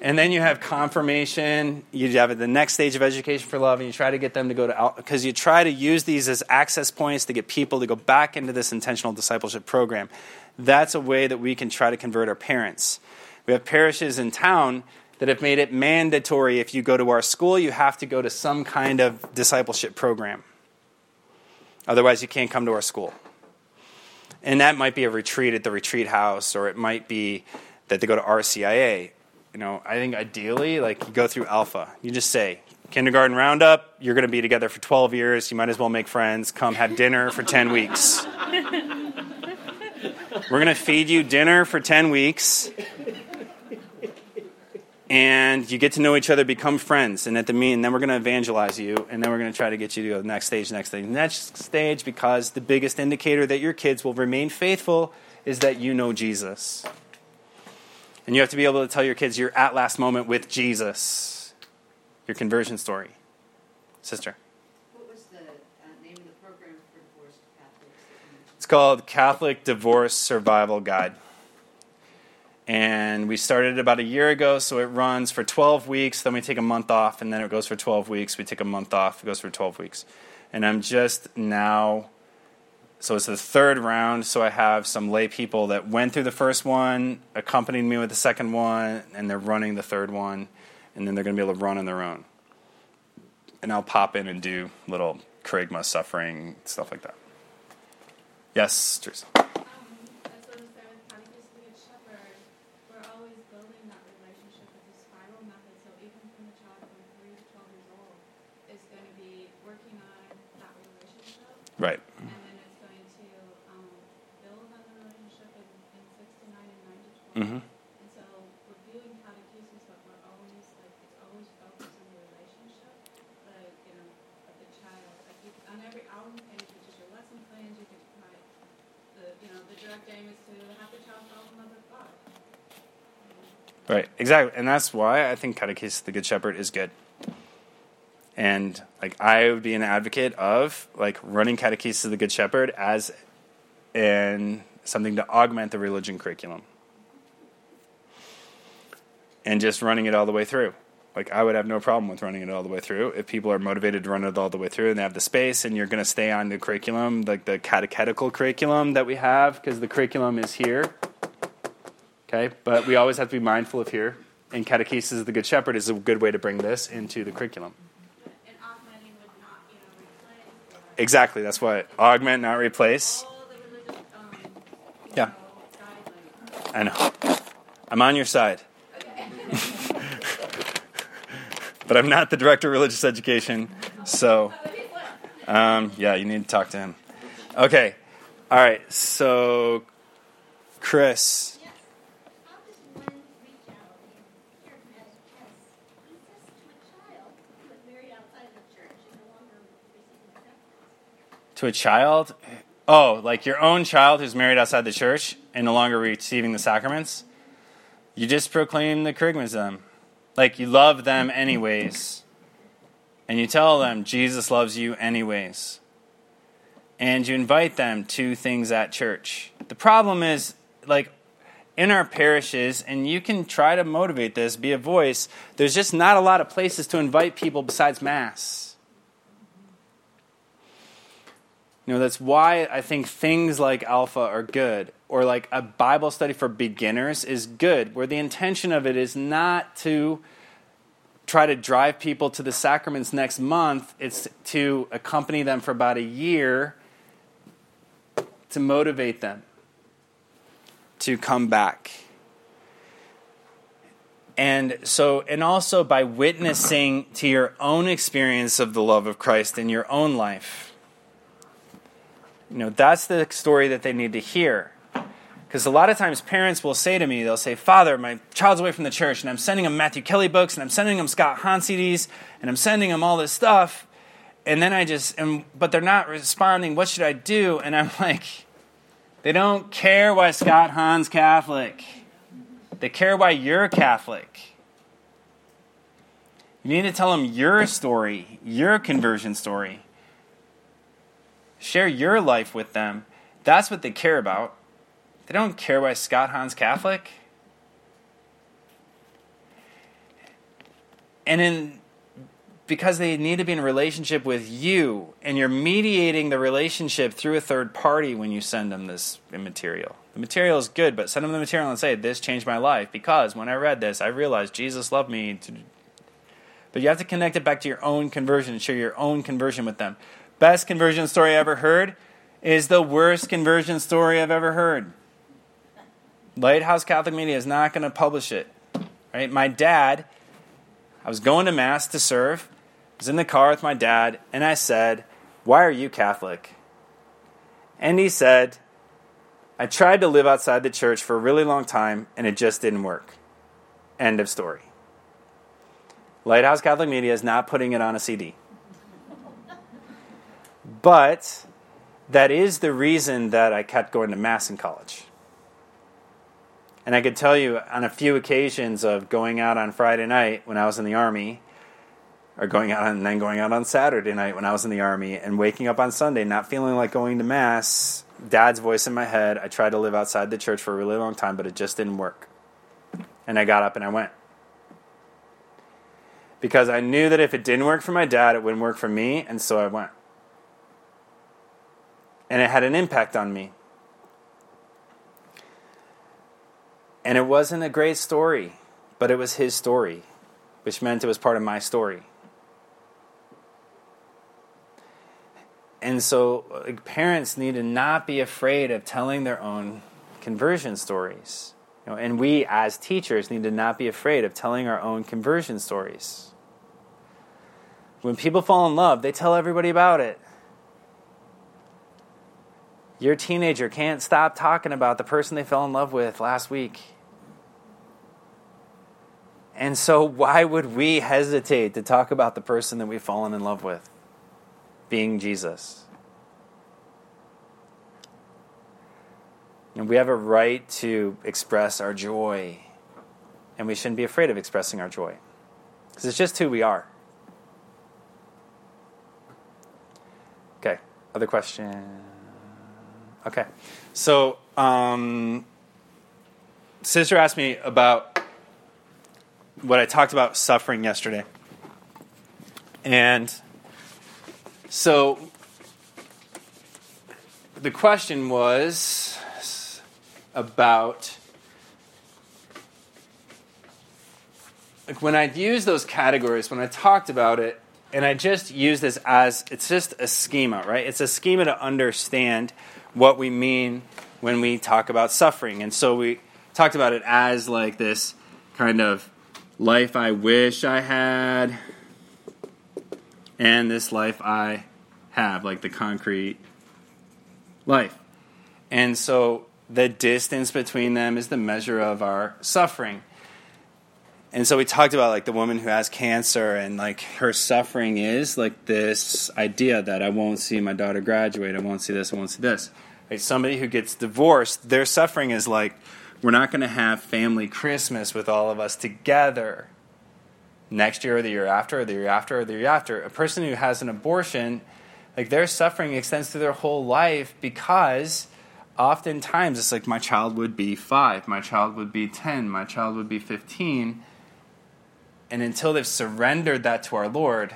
[SPEAKER 1] And then you have confirmation. You have the next stage of education for love, and you try to get them to go to Alpha because you try to use these as access points to get people to go back into this intentional discipleship program. That's a way that we can try to convert our parents. We have parishes in town that have made it mandatory if you go to our school, you have to go to some kind of discipleship program. Otherwise, you can't come to our school. And that might be a retreat at the retreat house, or it might be that they go to RCIA. You know, I think ideally, like you go through Alpha. You just say, kindergarten roundup, you're going to be together for 12 years. You might as well make friends. Come have dinner for 10 weeks. (laughs) We're going to feed you dinner for 10 weeks and you get to know each other, become friends, and at the mean, then we're going to evangelize you, and then we're going to try to get you to the next stage, next stage, next stage, because the biggest indicator that your kids will remain faithful is that you know Jesus. And you have to be able to tell your kids your at last moment with Jesus, your conversion story. Sister.
[SPEAKER 3] What was the uh, name of the program for divorced Catholics?
[SPEAKER 1] It's called Catholic Divorce Survival Guide. And we started about a year ago so it runs for 12 weeks then we take a month off and then it goes for 12 weeks. We take a month off it goes for 12 weeks. And i'm just now so it's the third round so i have some lay people that went through the first one accompanied me with the second one and they're running the third one and then they're going to be able to run on their own. And i'll pop in and do little kerygma suffering stuff like that yes teresa Right.
[SPEAKER 4] And then it's going to um, build on the relationship in, in 69 and 90.
[SPEAKER 1] Mm-hmm.
[SPEAKER 4] And so we're viewing catechesis, but we're always, like, it's always focused on the relationship. But, you know, album and you can teach your lesson plans, you can provide, the, you know, the direct aim is to have the child fall in love with God.
[SPEAKER 1] Right, exactly. And that's why I think Catechism of the Good Shepherd is good. And like I would be an advocate of like running Catechism of the Good Shepherd as in something to augment the religion curriculum. And just running it all the way through. Like I would have no problem with running it all the way through if people are motivated to run it all the way through and they have the space and you're going to stay on the curriculum, like the catechetical curriculum that we have because the curriculum is here. Okay, but we always have to be mindful of here. And Catechism of the Good Shepherd is a good way to bring this into the curriculum.
[SPEAKER 4] And augmenting would not, you know,
[SPEAKER 1] Exactly. That's what augment, not replace.
[SPEAKER 4] all the religious, um,
[SPEAKER 1] Yeah.
[SPEAKER 4] know.
[SPEAKER 1] I know. I'm on your side. (laughs) but I'm not the director of religious education, so um, yeah, you need to talk to him. Okay. All right. So, Chris.
[SPEAKER 5] Yes. How does one reach out and hear as, as Jesus to a child who was married outside of the church and no longer receiving sacraments?
[SPEAKER 1] To a child? Oh, like your own child who's married outside the church and no longer receiving the sacraments? You just proclaim the kerygma to them. Like you love them anyways. And you tell them Jesus loves you anyways. And you invite them to things at church. The problem is, like, in our parishes, and you can try to motivate this, be a voice, there's just not a lot of places to invite people besides Mass. You know, that's why I think things like Alpha are good, or like a Bible study for beginners is good, where the intention of it is not to try to drive people to the sacraments next month, it's to accompany them for about a year to motivate them to come back. And so, and also by witnessing to your own experience of the love of Christ in your own life. You know, that's the story that they need to hear. Because a lot of times parents will say to me, they'll say, Father, my child's away from the church, and I'm sending him Matthew Kelly books, and I'm sending him Scott Hahn CDs, and I'm sending him all this stuff. And then I just, and, but they're not responding. What should I do? And I'm (laughs) like, they don't care why Scott Hahn's Catholic. They care why you're Catholic. You need to tell them your story, your conversion story. Share your life with them. That's what they care about. They don't care why Scott Hahn's Catholic. And in because they need to be in a relationship with you, and you're mediating the relationship through a third party when you send them this material. The material is good, but send them the material and say, This changed my life because when I read this, I realized Jesus loved me. But you have to connect it back to your own conversion and share your own conversion with them. Best conversion story I ever heard is the worst conversion story I've ever heard. Lighthouse Catholic Media is not going to publish it. Right? My dad, I was going to Mass to serve, I was in the car with my dad, and I said, Why are you Catholic? And he said, I tried to live outside the church for a really long time, and it just didn't work. End of story. Lighthouse Catholic Media is not putting it on a CD. But that is the reason that I kept going to Mass in college. And I could tell you on a few occasions of going out on Friday night when I was in the Army, or going out and then going out on Saturday night when I was in the Army, and waking up on Sunday not feeling like going to Mass, dad's voice in my head. I tried to live outside the church for a really long time, but it just didn't work. And I got up and I went. Because I knew that if it didn't work for my dad, it wouldn't work for me, and so I went. And it had an impact on me. And it wasn't a great story, but it was his story, which meant it was part of my story. And so like, parents need to not be afraid of telling their own conversion stories. You know, and we as teachers need to not be afraid of telling our own conversion stories. When people fall in love, they tell everybody about it. Your teenager can't stop talking about the person they fell in love with last week. And so, why would we hesitate to talk about the person that we've fallen in love with, being Jesus? And we have a right to express our joy, and we shouldn't be afraid of expressing our joy because it's just who we are. Okay, other question. Okay, so um, sister asked me about what I talked about suffering yesterday. And so the question was about like when I'd used those categories, when I talked about it, and I just use this as it's just a schema, right? It's a schema to understand what we mean when we talk about suffering. And so we talked about it as like this kind of life I wish I had and this life I have, like the concrete life. And so the distance between them is the measure of our suffering. And so we talked about like the woman who has cancer and like her suffering is like this idea that I won't see my daughter graduate, I won't see this, I won't see this. Like somebody who gets divorced, their suffering is like we're not going to have family Christmas with all of us together next year or the year after or the year after or the year after. A person who has an abortion, like their suffering extends through their whole life because oftentimes it's like my child would be five, my child would be 10, my child would be 15. And until they've surrendered that to our Lord,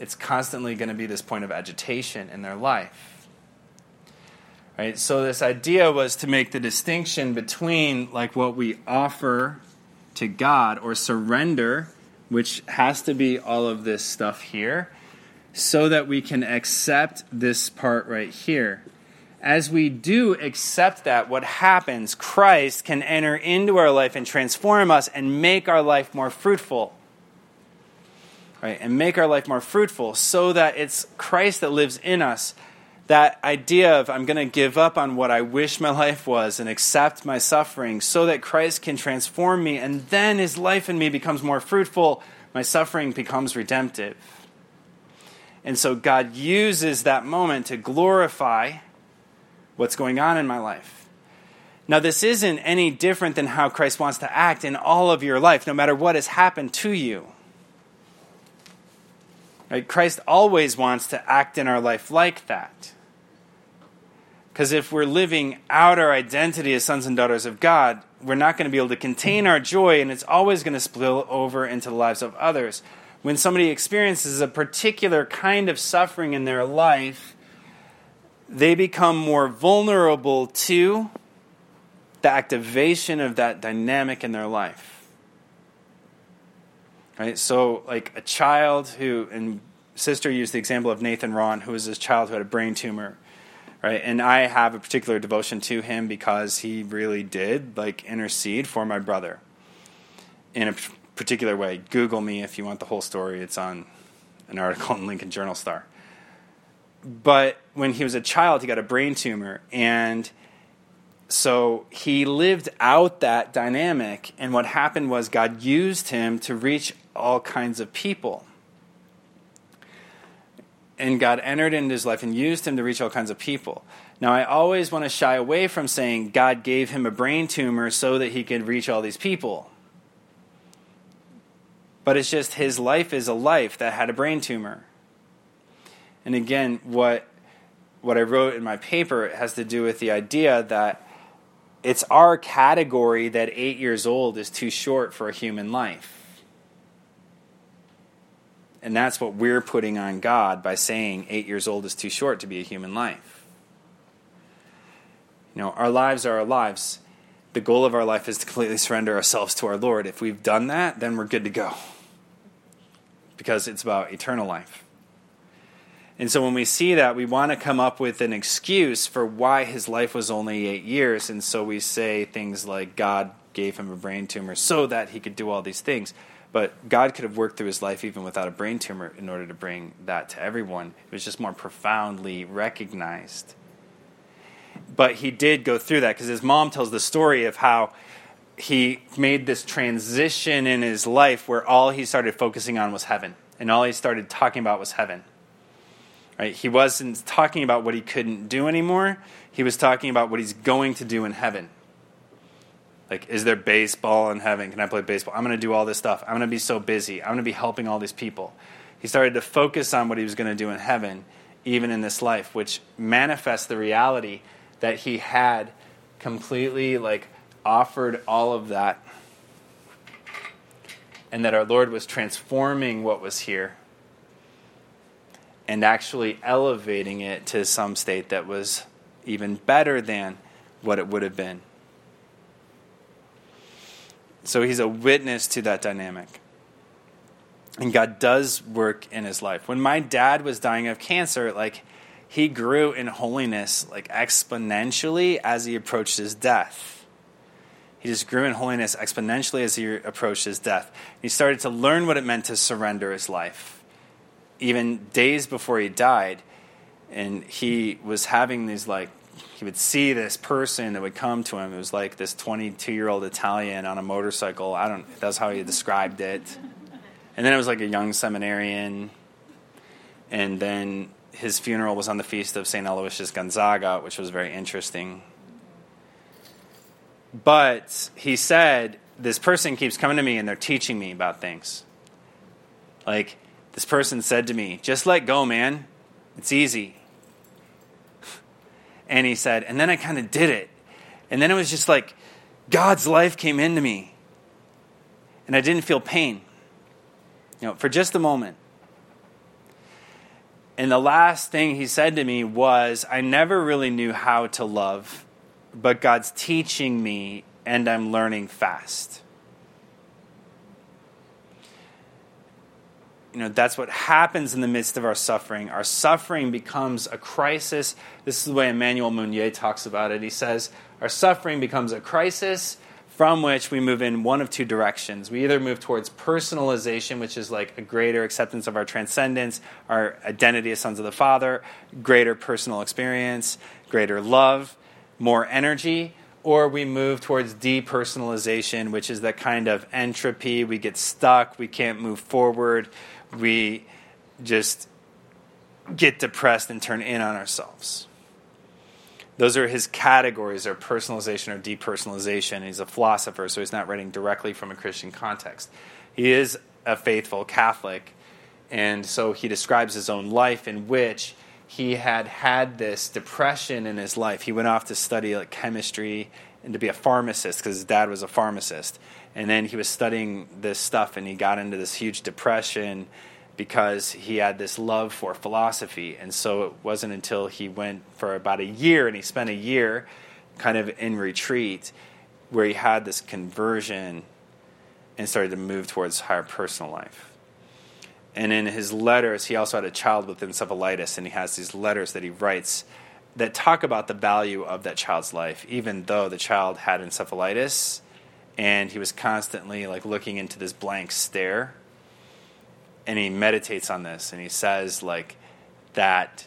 [SPEAKER 1] it's constantly going to be this point of agitation in their life. Right? So this idea was to make the distinction between like what we offer to God or surrender, which has to be all of this stuff here, so that we can accept this part right here. As we do accept that, what happens? Christ can enter into our life and transform us and make our life more fruitful. Right? And make our life more fruitful so that it's Christ that lives in us that idea of I'm going to give up on what I wish my (laughs) life was and accept my suffering so that Christ can transform me and then his life in me becomes more fruitful, my suffering becomes redemptive. And so God uses that moment to glorify what's going on in my life. Now, this isn't any different than how Christ wants to act in all of your life, no matter what has happened to you. Right? Christ always wants to act in our life like that. Because if we're living out our identity as sons and daughters of God, we're not going to be able to contain our joy, and it's always going to spill over into the lives of others. When somebody experiences a particular kind of suffering in their life, they become more vulnerable to the activation of that dynamic in their life. Right? So, like a child who, and sister used the example of Nathan Ron, who was this child who had a brain tumor right? And I have a particular devotion to him because he really did like intercede for my brother in a particular way. Google me if you want the whole story. It's on an article in Lincoln Journal Star. But when he was a child, he got a brain tumor and so he lived out that dynamic and what happened was God used him to reach all kinds of people and God entered into his life and used him to reach all kinds of people. Now, I always want to shy away from saying God gave him a brain tumor so that he could reach all these people. But it's just his life is a life that had a brain tumor. And again, what, what I wrote in my paper has to do with the idea that it's our category that eight years old is too short for a human life. And that's what we're putting on God by saying eight years old is too short to be a human life. You know, our lives are our lives. The goal of our life is to completely surrender ourselves to our Lord. If we've done that, then we're good to go. Because it's about eternal life. And so when we see that, we want to come up with an excuse for why his life was only eight years. And so we say things like God gave him a brain tumor so that he could do all these things. But God could have worked through his life even without a brain tumor in order to bring that to everyone. It was just more profoundly recognized. But he did go through that because his mom tells the story of how he made this transition in his life where all he started focusing on was heaven and all he started talking about was heaven. Right? He wasn't talking about what he couldn't do anymore. He was talking about what he's going to do in heaven. Like, is there baseball in heaven? Can I play baseball? I'm going to do all this stuff. I'm going to be so busy. I'm going to be helping all these people. He started to focus on what he was going to do in heaven, even in this life, which manifests the reality that he had completely like offered all of that and that our Lord was transforming what was here and actually elevating it to some state that was even better than what it would have been. So he's a witness to that dynamic. And God does work in his life. When my dad was dying of cancer, like he grew in holiness like exponentially as he approached his death. He just grew in holiness exponentially as he approached his death. He started to learn what it meant to surrender his life. Even days before he died, and he was having these like he would see this person that would come to him. It was like this 22 year old Italian on a motorcycle. I don't. That's how he described it. And then it was like a young seminarian. And then his funeral was on the feast of St. Aloysius Gonzaga, which was very interesting. But he said, This person keeps coming to me and they're teaching me about things. Like, this person said to me, Just let go, man. It's easy. And he said, And then I kind of did it. And then it was just like God's life came into me. And I didn't feel pain. You know, for just a moment. And the last thing he said to me was, I never really knew how to love, but God's teaching me and I'm learning fast. You know, that's what happens in the midst of our suffering. Our suffering becomes a crisis. This is the way Emmanuel Mounier talks about it. He says, Our suffering becomes a crisis from which we move in one of two directions. We either move towards personalization, which is like a greater acceptance of our transcendence, our identity as sons of the Father, greater personal experience, greater love, more energy, or we move towards depersonalization, which is that kind of entropy. We get stuck, we can't move forward, we just get depressed and turn in on ourselves. Those are his categories are personalization or depersonalization. He's a philosopher, so he's not writing directly from a Christian context. He is a faithful Catholic, and so he describes his own life in which he had had this depression in his life. He went off to study like chemistry and to be a pharmacist because his dad was a pharmacist. And then he was studying this stuff and he got into this huge depression because he had this love for philosophy. And so it wasn't until he went for about a year and he spent a year kind of in retreat where he had this conversion and started to move towards higher personal life. And in his letters, he also had a child with encephalitis, and he has these letters that he writes that talk about the value of that child's life, even though the child had encephalitis and he was constantly like looking into this blank stare. And he meditates on this and he says like that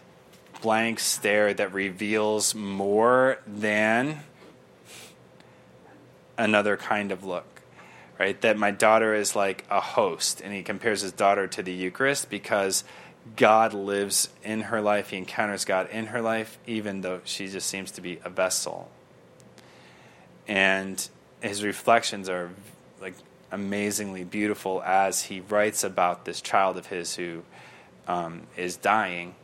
[SPEAKER 1] blank stare that reveals more than another kind of look right? That my daughter is like a host. And he compares his daughter to the eucharist because god lives in her life. He encounters god in her life even though she just seems to be a vessel. And his reflections are like amazingly beautiful as he writes about this child of his who um, is dying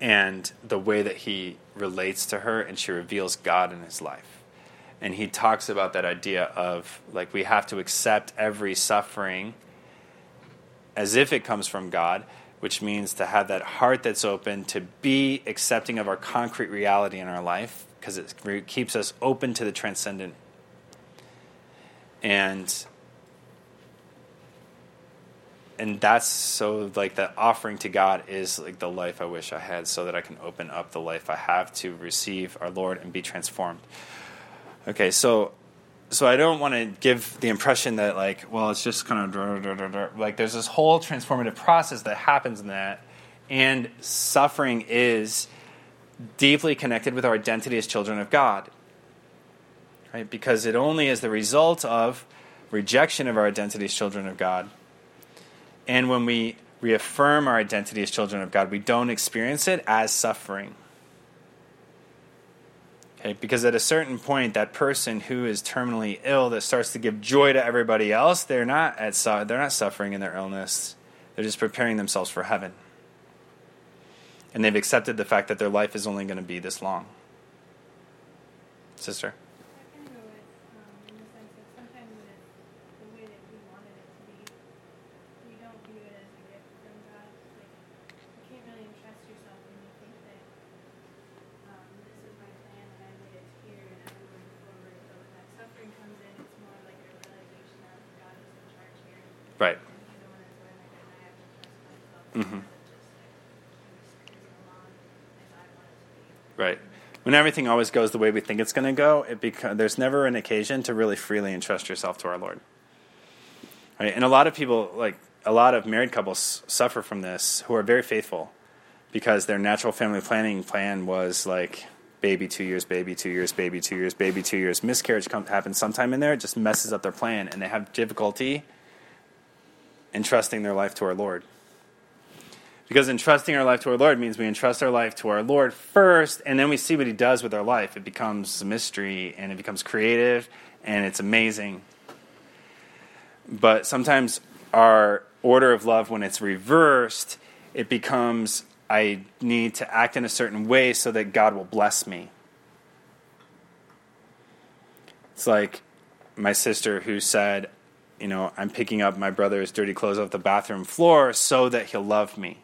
[SPEAKER 1] and the way that he relates to her and she reveals God in his life. And he talks about that idea of like we have to accept every suffering as if it comes from God, which means to have that heart that's open to be accepting of our concrete reality in our life because it keeps us open to the transcendent and and that's so like the offering to God is like the life I wish I had so that I can open up the life I have to receive our Lord and be transformed. Okay, so so I don't want to give the impression that like well it's just kind of like there's this whole transformative process that happens in that and suffering is deeply connected with our identity as children of God right? Because it only is the result of rejection of our identity as children of God. And when we reaffirm our identity as children of God. We don't experience it as suffering. Okay, because at a certain point, that person who is terminally ill that starts to give joy to everybody else, they're not at su- they're not suffering in their illness. They're just preparing themselves for heaven. And they've accepted the fact that their life is only going to be this long. Sister.
[SPEAKER 6] I kind of go with, in the sense that sometimes when it's the way that we wanted it to be, we don't view it as a gift from God. Like, you can't really entrust yourself when you think that, this is my plan and I made it to here and I'm moving forward. But when that suffering comes in, it's more like a realization that God is in charge here.
[SPEAKER 1] Right.
[SPEAKER 6] And He's the one that's going like, and I have to trust myself.
[SPEAKER 1] Mhm.
[SPEAKER 6] Rather than just like, I'm just cruising along as I want it to be.
[SPEAKER 1] Right. When everything always goes the way we think it's going to go, it beca- there's never an occasion to really freely entrust yourself to our Lord. Right? And a lot of people, like a lot of married couples, suffer from this who are very faithful because their natural family planning plan was like baby two years, baby two years, baby two years, baby two years. Miscarriage happens sometime in there, it just messes up their plan, and they have difficulty entrusting their life to our Lord. Because entrusting our life to our Lord means we entrust our life to our Lord first, and then we see what He does with our life. It becomes a mystery, and it becomes creative, and it's amazing. But sometimes our order of love, when it's reversed, it becomes I need to act in a certain way so that God will bless me. It's like my sister who said, you know, I'm picking up my brother's dirty clothes off the bathroom floor so that he'll love me.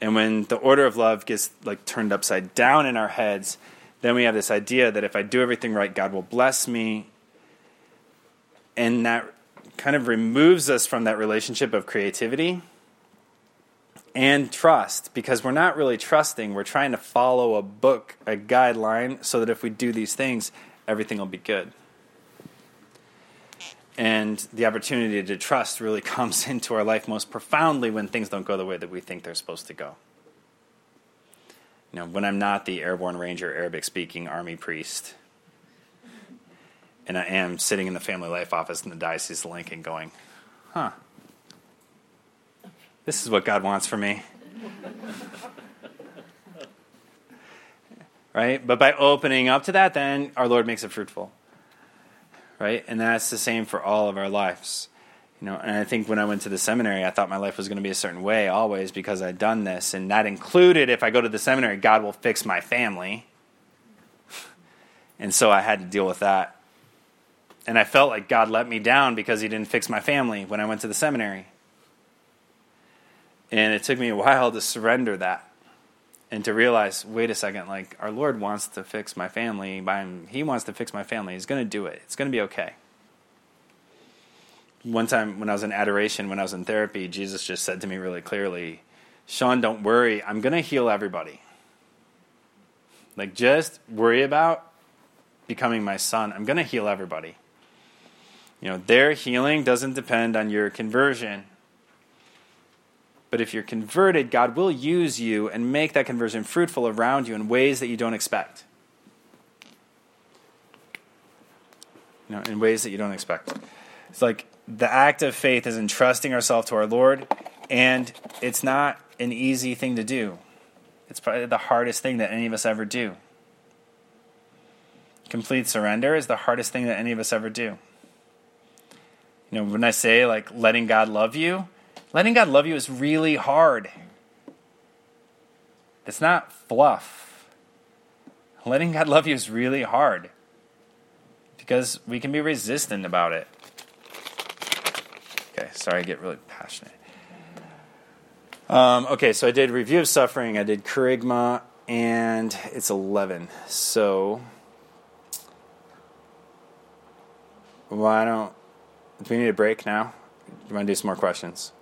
[SPEAKER 1] And when the order of love gets like turned upside down in our heads, then we have this idea that if I do everything right, God will bless me. And that kind of removes us from that relationship of creativity and trust because we're not really trusting. We're trying to follow a book, a guideline, so that if we do these things, everything will be good. And the opportunity to trust really (laughs) comes into our life most profoundly when things don't go the way that we think they're supposed to go. You know, when I'm not the airborne ranger, Arabic speaking army priest, and I am sitting in the family life office in the Diocese of Lincoln going, huh, this is what God wants for me. (laughs) right? But by opening up to that, then our Lord makes it fruitful right? And that's the same for all of our lives. You know, and I think when I went to the seminary, I thought my life was going to be a certain way always because I'd done this, and that included if I go to the seminary, God will fix my family. And so I had to deal with that. And I felt like God let me down because he didn't fix my family when I went to the seminary. And it took me a while to surrender that and to realize, wait a second, like our Lord wants to fix my family. By he wants to fix my family. He's going to do it. It's going to be okay. One time when I was in adoration, when I was in therapy, Jesus just said to me really clearly, Sean, don't worry. I'm going to heal everybody. Like, just worry about becoming my son. I'm going to heal everybody. You know, their healing doesn't depend on your conversion. But if you're converted, God will use you and make that conversion fruitful around you in ways that you don't expect. You know, in ways that you don't expect. It's like the act of faith is entrusting ourselves to our Lord, and it's not an easy thing to do. It's probably the hardest thing that any of us ever do. Complete surrender is the hardest thing that any of us ever do. You know, when I say like letting God love you, letting God love you is really hard. It's not fluff. Letting God love you is really hard because we can be resistant about it. Okay, sorry, I get really passionate. Um, okay, so I did review of suffering, I did kerygma, and it's 11. So, why don't, do we need a break now? Do you want to do some more questions?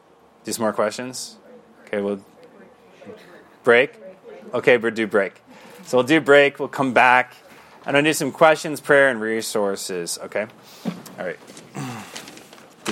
[SPEAKER 1] Do some more questions? Okay, we'll break. Okay, we'll do break. So we'll do break. We'll come back. And I'm gonna do some questions, prayer, and resources. Okay. All right.